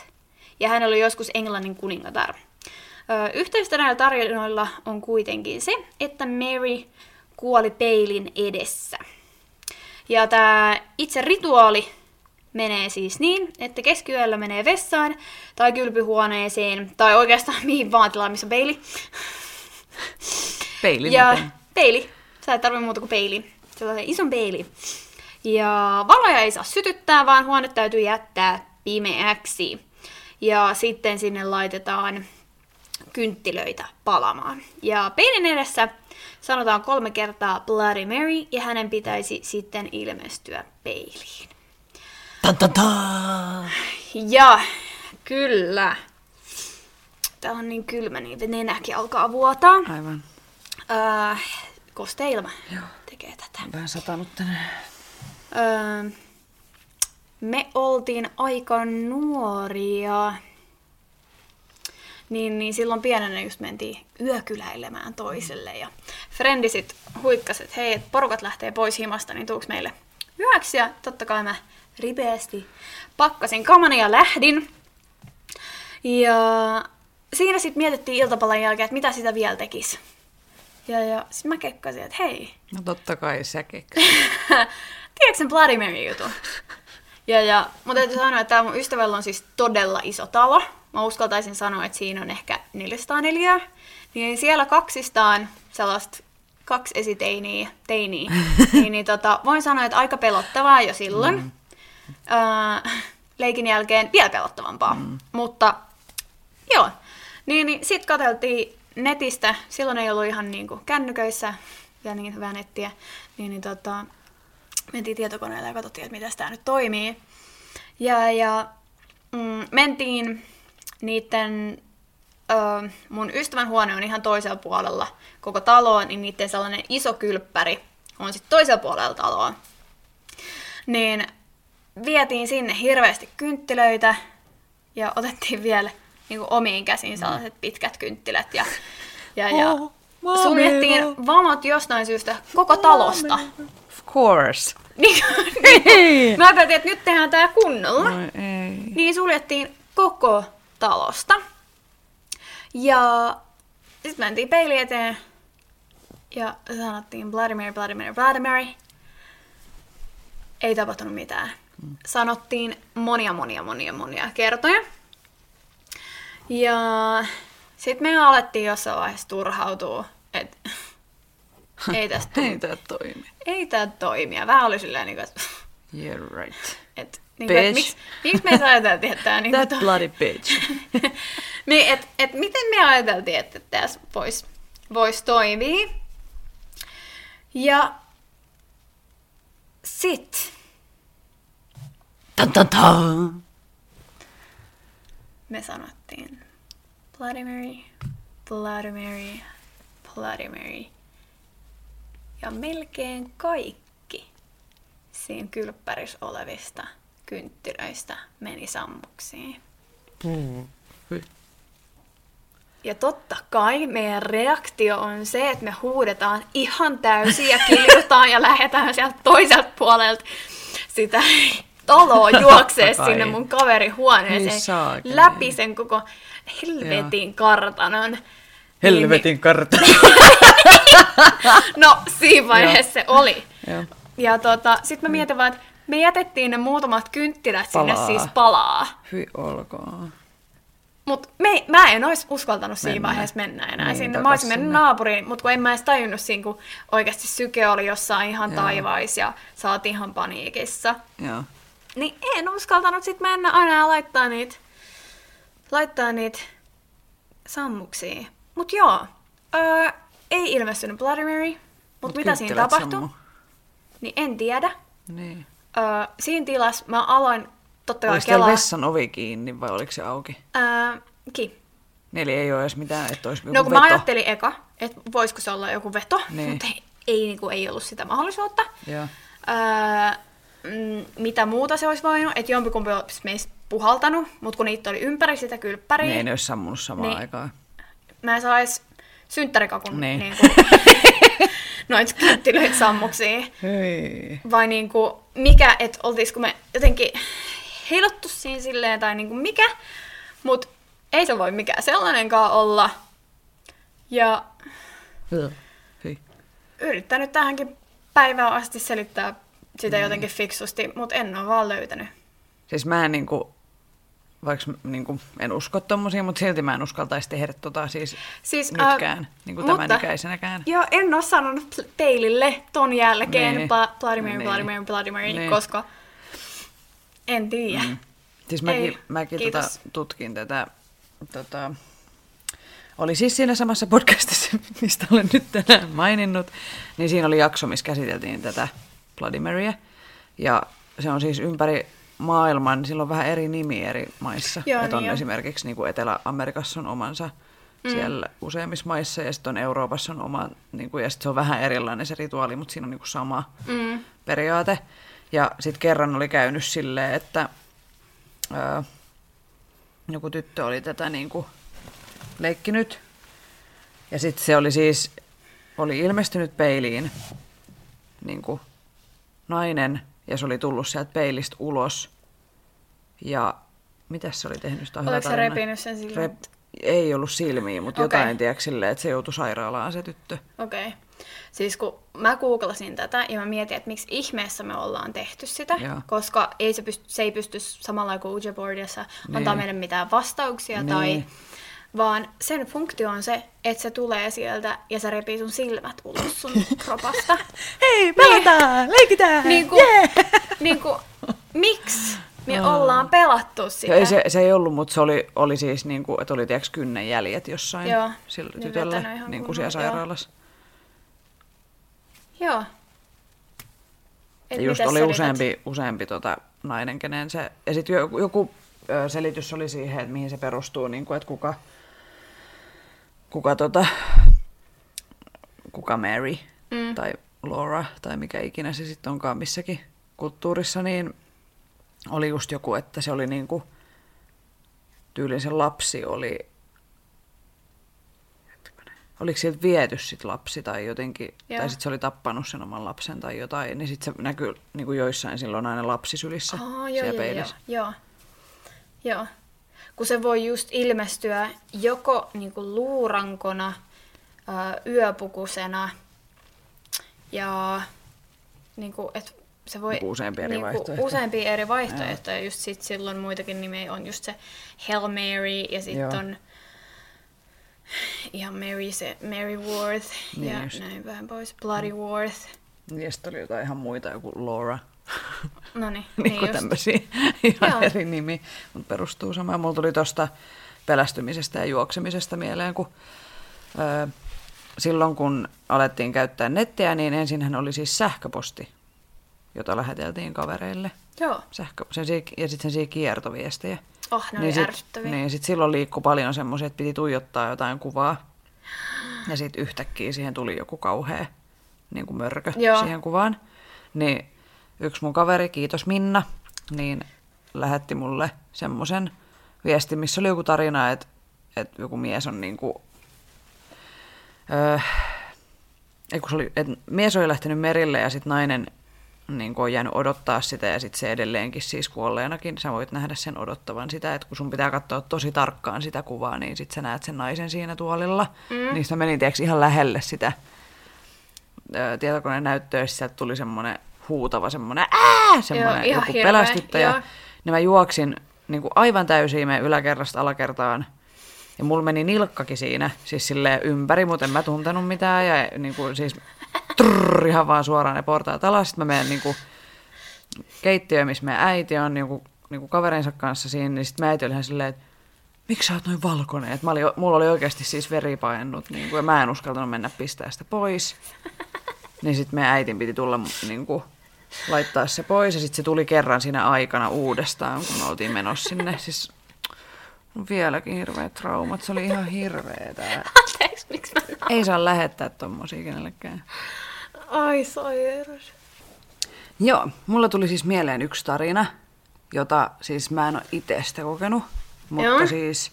ja hän oli joskus Englannin kuningatar. Yhteistä näillä tarinoilla on kuitenkin se, että Mary kuoli peilin edessä. Ja tämä itse rituaali menee siis niin, että keskiyöllä menee vessaan tai kylpyhuoneeseen tai oikeastaan [LAUGHS] mihin vaan tilaan, missä on peili. Peilin Ja peili. Sä et tarvitse muuta kuin peili. Sellainen ison peili. Ja valoja ei saa sytyttää, vaan huone täytyy jättää pimeäksi. Ja sitten sinne laitetaan kynttilöitä palamaan. Ja peilin edessä sanotaan kolme kertaa Bloody Mary, ja hänen pitäisi sitten ilmestyä peiliin. Tan, tan, tan. Ja kyllä. Täällä on niin kylmä, niin nenäkin alkaa vuotaa. Aivan. Öö, kosteilma Joo. tekee tätä. Vähän satanut tänään. Öö, me oltiin aika nuoria. Niin, niin silloin pienenä just mentiin yökyläilemään toiselle. Ja frendi sit huikkasi, että hei, et porukat lähtee pois himasta, niin tuuks meille yöksi? Ja totta kai mä ripeästi pakkasin kamani ja lähdin. Ja siinä sitten mietittiin iltapalan jälkeen, että mitä sitä vielä tekisi. Ja, ja sitten mä kekkasin, että hei, No totta kai sä. [LAUGHS] Tiedätkö sen Bloody Mary jutun? Ja, ja mun täytyy sanoa, että tää mun ystävällä on siis todella iso talo. Mä uskaltaisin sanoa, että siinä on ehkä 404. Niin siellä kaksistaan sellaista kaksi esiteiniä, teiniä, [LAUGHS] niin, niin tota, voin sanoa, että aika pelottavaa jo silloin. Mm. Öö, leikin jälkeen vielä pelottavampaa. Mm. Mutta joo, niin, niin sit katseltiin netistä, silloin ei ollut ihan niinku kännyköissä ja niin hyvää nettiä, niin, niin tota, mentiin tietokoneelle ja katsottiin, että miten tämä nyt toimii. Ja, ja mm, mentiin niiden, ö, mun ystävän huone on ihan toisella puolella koko taloa, niin niiden sellainen iso kylppäri on sitten toisella puolella taloa. Niin vietiin sinne hirveästi kynttilöitä ja otettiin vielä niin kuin omiin käsiin sellaiset pitkät kynttilät ja, ja, ja Oh, suljettiin vamot jostain syystä koko talosta. Of course. [LAUGHS] Niin, Ei. mä ajattelin, että nyt tehdään tää kunnolla. No ei. Niin suljettiin koko talosta. Ja sitten mentiin peili eteen ja sanottiin Mary, Bloody Mary. Ei tapahtunut mitään. Sanottiin monia, monia, monia, monia kertoja. Ja sitten me alettiin jossain vaiheessa turhautua, että [LAUGHS] ei tästä tule Ei tää toimi. ei tää toimia. Vähän oli silleen, niin kuin, että, Yeah right. että, niin kuin, Bitch. miksi, miksi me ajateltiin, että tämä niin That kuin, bloody bitch. [LAUGHS] niin, et, et miten me ajateltiin, että tässä voisi vois toimia. Ja sit Tan, tan, tan. me sanottiin Bloody Mary, Bloody Mary, Bloody Mary. Ja melkein kaikki siinä kylppärissä olevista kynttilöistä meni sammuksiin. Ja totta kai meidän reaktio on se, että me huudetaan ihan täysin ja kiljutaan ja lähdetään sieltä toiselta puolelta sitä taloa [LAUGHS] juoksee sinne mun kaverin huoneeseen saakeli. läpi sen koko helvetin kartanon. Helvetin kartta. Niin, [LAUGHS] no, siinä vaiheessa se oli. Joo. Ja tota, sitten mä mietin vaan, että me jätettiin ne muutamat kynttilät sinne Palaa. siis palaa. Hyi olkoon. Mut me, mä en olisi uskaltanut siinä Mennä. vaiheessa mennä enää Niin, sinne. Mä olisin mennyt sinne. naapuriin, mutta kun en mä edes tajunnut siinä, kun oikeasti syke oli jossain ihan Joo. taivais ja sä oot ihan paniikissa. Joo. Niin en uskaltanut sit mennä aina laittaa niitä, laittaa niitä sammuksia. Mut joo, öö, ei ilmestynyt Bloody Mary, mut, Mut mitä siinä tapahtui, sammu. niin en tiedä. Niin. Öö, siinä tilassa mä aloin totta kai Oliko kelaa. vessan ovi kiinni vai oliko se auki? Öö, ki. Eli ei ole edes mitään, että olisi No kun veto. mä ajattelin eka, että voisiko se olla joku veto, Niin. mutta ei, ei, niinku, ei ollut sitä mahdollisuutta. Joo. Öö, mm, mitä muuta se olisi voinut, että jompikumpi olisi meistä puhaltanut, mutta kun niitä oli ympäri sitä kylppäriä, Niin ei ne olisi sammunut samaan Niin. aikaan. Mä en sais synttärikakun Niin. niin. niinku, [LAUGHS] noita kynttilöitä sammuksia. Hei. Vai niinku, mikä, että oltiisko me jotenkin heilottu siinä silleen tai niinku mikä, mutta ei se voi mikään sellainenkaan olla. Ja Hyi. yrittänyt tähänkin päivään asti selittää sitä jotenkin fiksusti, mutta en ole vaan löytänyt. Siis mä en niinku, vaikka mä niinku, en usko tommosia, mutta silti mä en uskaltaisi tehdä tota siis, Siis, nytkään, ää, niinku tämän mutta- ikäisenäkään. Joo, en ole sanonut teilille ton jälkeen Niin. Bla- Bloody Mary, Niin. Bloody Mary, Bloody Mary, Niin. koska en tiedä. Mm. Siis mäkin, Ei, mäkin tota, tutkin tätä, tota, oli siis siinä samassa podcastissa, [LAUGHS] mistä olen nyt tänään maininnut, niin siinä oli jakso, missä käsiteltiin tätä Bloody Maryä. Ja se on siis ympäri maailman, sillä on vähän eri nimi eri maissa. Joo, Et on niin esimerkiksi niin kuin Etelä-Amerikassa on omansa mm. siellä useimmissa maissa, ja sitten on Euroopassa on oma, niin kuin, ja sitten se on vähän erilainen se rituaali, mutta siinä on niin kuin sama Mm. periaate. Ja sitten kerran oli käynyt silleen, että ää, joku tyttö oli tätä niin kuin leikkinyt. Ja sitten se oli siis, oli ilmestynyt peiliin niin kuin nainen, ja se oli tullut sieltä peilistä ulos. Ja mitä se oli tehnyt? Sitä Oliko se repinyt sen silmät? Rep, ei ollut silmiä, mutta Okei. jotain, tiedätkö, silleen, että se joutui sairaalaan se tyttö. Okei. Okay. Siis kun mä googlasin tätä ja mä mietin, että miksi ihmeessä me ollaan tehty sitä, Joo. koska ei se, pysty, se ei pysty samalla kuin Ouija boardissa Niin. antaa meille mitään vastauksia Niin. tai vaan sen funktio on se, että se tulee sieltä ja se repii sun silmät ulos sun [LAUGHS] kropasta. Hei, pelataan, leikitään! niin kuin, niin kuin, miksi me ollaan pelattu sitä? Ei, se, se ei ollut, mutta se oli, oli siis, niin kuin, että oli tiedätkö, kynnenjäljet jossain Joo, sillä niin tytöllä, niin kuin siellä joo. sairaalassa. Joo. Et Ja just oli useampi, useampi tota, nainen, kenen se... Ja sitten joku, joku selitys oli siihen, että mihin se perustuu, niin kuin, että kuka, kuka, tota, kuka Mary Mm. tai Laura tai mikä ikinä se sitten onkaan missäkin kulttuurissa, niin oli just joku, että se oli niin kuin, tyylin se lapsi oli, oliko sieltä viety sit lapsi tai jotenkin, Joo. tai sitten se oli tappanut sen oman lapsen tai jotain, niin sitten se näkyy niin kuin joissain silloin aina lapsi sylissä Aa, joo, siellä joo, peilissä. joo. Joo. Kun se voi just ilmestyä joko niinku luurankona, ää, yöpukusena ja niinku, et se voi Niinku useampia eri vaihtoehtoja. useampia eri vaihtoehtoja. Just sit silloin muitakin nimiä on just se Hail Mary ja Joo. sitten on ihan Mary, se Mary Worth Niin ja just. näin päin pois. Bloody Worth. Ja sitten oli jotain ihan muita, joku Laura. No [LAUGHS] niin, niin kuin tämmöisiä [LAUGHS] ihan Joo. eri nimi, mutta perustuu samaan. Mulla tuli tuosta pelästymisestä ja juoksemisesta mieleen, kun öö, silloin kun alettiin käyttää nettiä, niin ensinhän oli siis sähköposti, jota läheteltiin kavereille. Joo. Sähkö, sen, ja sitten sen kiertoviestejä. Oh, ne niin ärsyttäviä. Niin, sit silloin liikkui paljon semmoisia, että piti tuijottaa jotain kuvaa. Ja sitten yhtäkkiä siihen tuli joku kauhea niin kuin mörkö Joo. siihen kuvaan. Niin yksi mun kaveri, kiitos Minna, niin lähetti mulle semmoisen viesti, missä oli joku tarina, että, että joku mies on niin kuin, öö, kun se oli, että mies oli lähtenyt merille ja sitten nainen niin kuin on jäänyt odottaa sitä ja sitten se edelleenkin siis kuolleenakin, sä voit nähdä sen odottavan sitä, että kun sun pitää katsoa tosi tarkkaan sitä kuvaa, niin sitten sä näet sen naisen siinä tuolilla. Mm. Niin mä menin tiiäks, ihan lähelle sitä tietokoneen näyttöä, ja sieltä tuli semmoinen huutava semmoinen ää, semmoinen ihan joku hirveä, pelästyttäjä. joo. Niin mä juoksin niin kuin aivan täysin meidän yläkerrasta alakertaan. Ja mulla meni nilkkakin siinä, siis silleen ympäri, mutta en mä tuntenut mitään. Ja niin kuin, siis trrr, ihan vaan suoraan ne portaat alas. Sitten mä menen niin kuin, keittiöön, missä meidän äiti on niin kuin, niin kuin kaverinsa kanssa siinä. Niin sitten äiti oli ihan silleen, että miksi sä oot noin valkoinen? Et mä olin, mulla oli oikeasti siis veri painunut, niin kuin, ja mä en uskaltanut mennä pistää sitä pois. Niin sitten meidän äitin piti tulla niin kuin, laittaa se pois, ja sitten se tuli kerran siinä aikana uudestaan, kun me oltiin menossa sinne. Siis on vieläkin hirveät traumat, se oli ihan hirveetä. [LAUGHS] Anteeksi, miksi mä Ei saa lähettää tommosia kenellekään. Ai sairas. Joo, mulla tuli siis mieleen yksi tarina, jota siis mä en ole itse sitä kokenut, mutta Joo. siis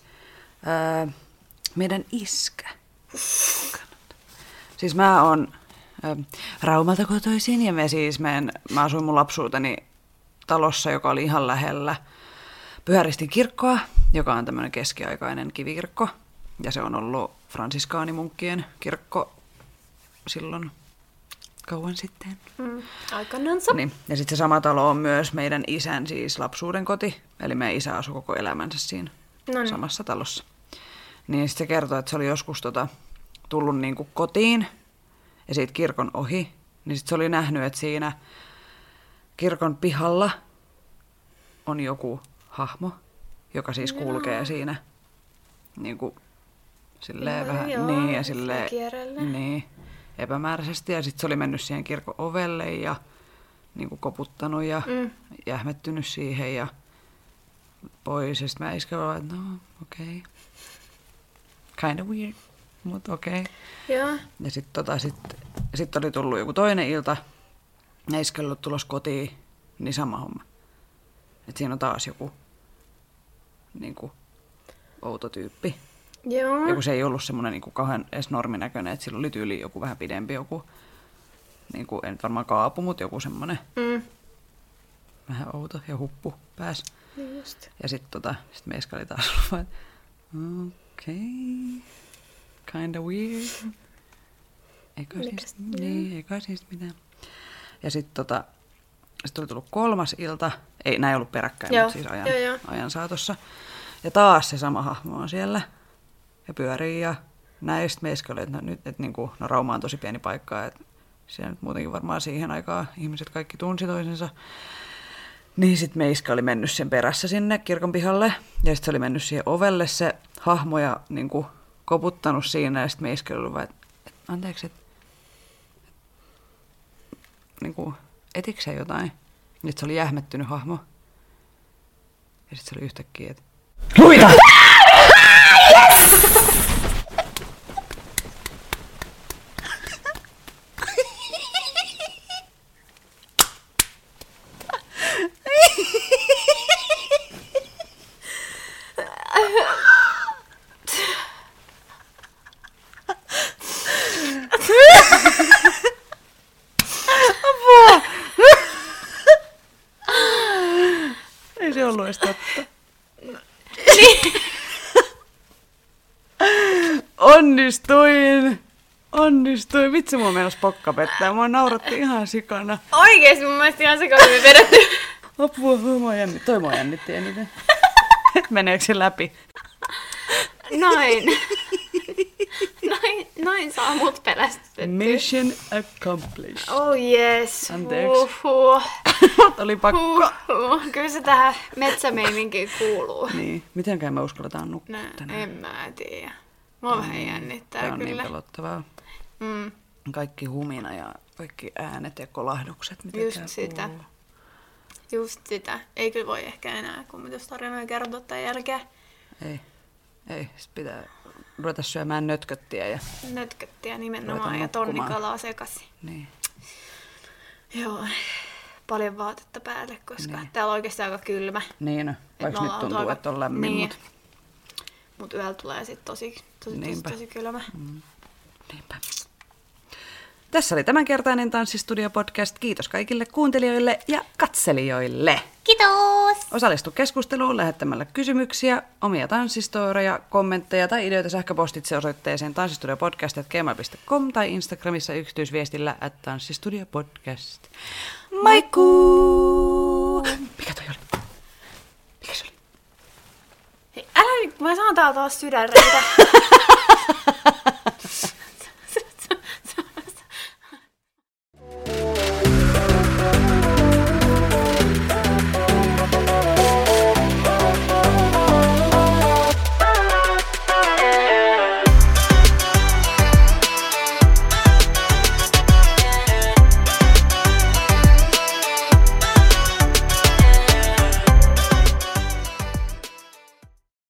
ää, meidän iskä. Siis mä oon Raumalta kotoisin ja me siis, meen, mä asuin mun lapsuuteni talossa, joka oli ihan lähellä Pyhäristin kirkkoa, joka on tämmöinen keskiaikainen kivikirkko. Ja se on ollut fransiskaanimunkkien kirkko silloin kauan sitten. Mm. Aikanansa. Niin. Ja sitten se sama talo on myös meidän isän siis lapsuuden koti. Eli meidän isä asui koko elämänsä siinä Noniin. samassa talossa. Niin sitten se kertoi, että se oli joskus tota, tullut niinku kotiin ja siitä kirkon ohi. Niin sitten se oli nähnyt, että siinä kirkon pihalla on joku hahmo, joka siis kulkee siinä niin kuin, silleen Joo, vähän joo, niin ja silleen, niin, epämääräisesti. Ja sitten se oli mennyt siihen kirkon ovelle ja niin kuin koputtanut ja Mm. jähmettynyt siihen ja pois. Ja sitten mä iskä vaan, että no okei. Okay. Kind of weird, mutta okei. Okay. Joo. Ja sitten tota, sit, sit oli tullut joku toinen ilta, iskällä ollut tulos kotiin, niin sama homma. Et siinä on taas joku niin kuin, outo tyyppi. Joo. Ja kun se ei ollut semmoinen niin kuin kauhean edes norminäköinen, että sillä oli tyyli joku vähän pidempi, joku, niin kuin, nyt varmaan kaapu, mutta joku semmoinen Mm. vähän outo ja huppu pääs. Niin just. Ja sitten tota, sit meiska oli taas [LAUGHS] ollut okei, okay, kinda weird. Eikö siis, niin, eikö siis mitään. Ja sitten tota, sit oli tullut kolmas ilta, ei näin ollut peräkkäin, Joo, mutta siis ajan, joo, joo. ajan saatossa. Ja taas se sama hahmo on siellä ja pyörii ja näin. Sitten meiska oli, että no, nyt, että niinku, no Rauma on tosi pieni paikka, että siellä nyt muutenkin varmaan siihen aikaan ihmiset kaikki tunsi toisensa. Niin sitten Meiska oli mennyt sen perässä sinne kirkon pihalle. Ja sitten se oli mennyt siihen ovelle se hahmo ja niin kuin, koputtanut siinä. Ja sitten Meiska oli ollut vaan, että et, anteeksi, että niin kuin, etikö jotain? Nyt se oli jähmettynyt hahmo. Ja sitten se oli yhtäkkiä, että Luita! [LAUGHS] ei se ollut edes totta. Onnistuin! Onnistuin! Vitsi, mua meinas pokka pettää. Mua nauratti ihan sikana. Oikeesti mun mielestä ihan sekaisin vedetty. Apua, mua jännitti. Toi mua jännitti eniten. [LAUGHS] Meneekö se läpi? Noin. [LAUGHS] noin, noin saa mut pelästytettyä. Mission accomplished. Oh yes. Anteeksi. Uhuh. Oli pakko. Uhuh. Kyllä se tähän metsämeininkiin kuuluu. Niin, mitenkään me uskalletaan No, nukkua tänään. en mä tiedä. Mua vähän jännittää Tämä on niin kyllä. pelottavaa. mm, Kaikki humina ja kaikki äänet ja kolahdukset, mitä Just sitä. kuuluu. just sitä. Ei kyllä voi ehkä enää kummitustarinoja kertoa tämän jälkeen. Ei, ei. Sitten pitää ruveta syömään nötköttiä ja Nötköttiä nimenomaan ja tonnikalaa sekaisin. niin. Joo, paljon vaatetta päälle, koska Niin. täällä on oikeasti aika kylmä. Niin, vaikka nyt tuntuu, oltu että on lämmin, niin. mutta Mut yöllä tulee sitten tosi, tosi, tosi, Niinpä. tosi kylmä. niinpä. Tässä oli tämänkertainen Tanssistudio-podcast. Kiitos kaikille kuuntelijoille ja katselijoille. Kiitos! Osallistu keskusteluun lähettämällä kysymyksiä, omia tanssistoreja, kommentteja tai ideoita sähköpostitse osoitteeseen tanssistudiopodcast.gmail.com tai Instagramissa yksityisviestillä at tanssistudiopodcast. Moikkuu! Mikä toi oli? Mikä se oli? Hei, älä nyt, mä saan täällä taas sydänreitä. [LAUGHS]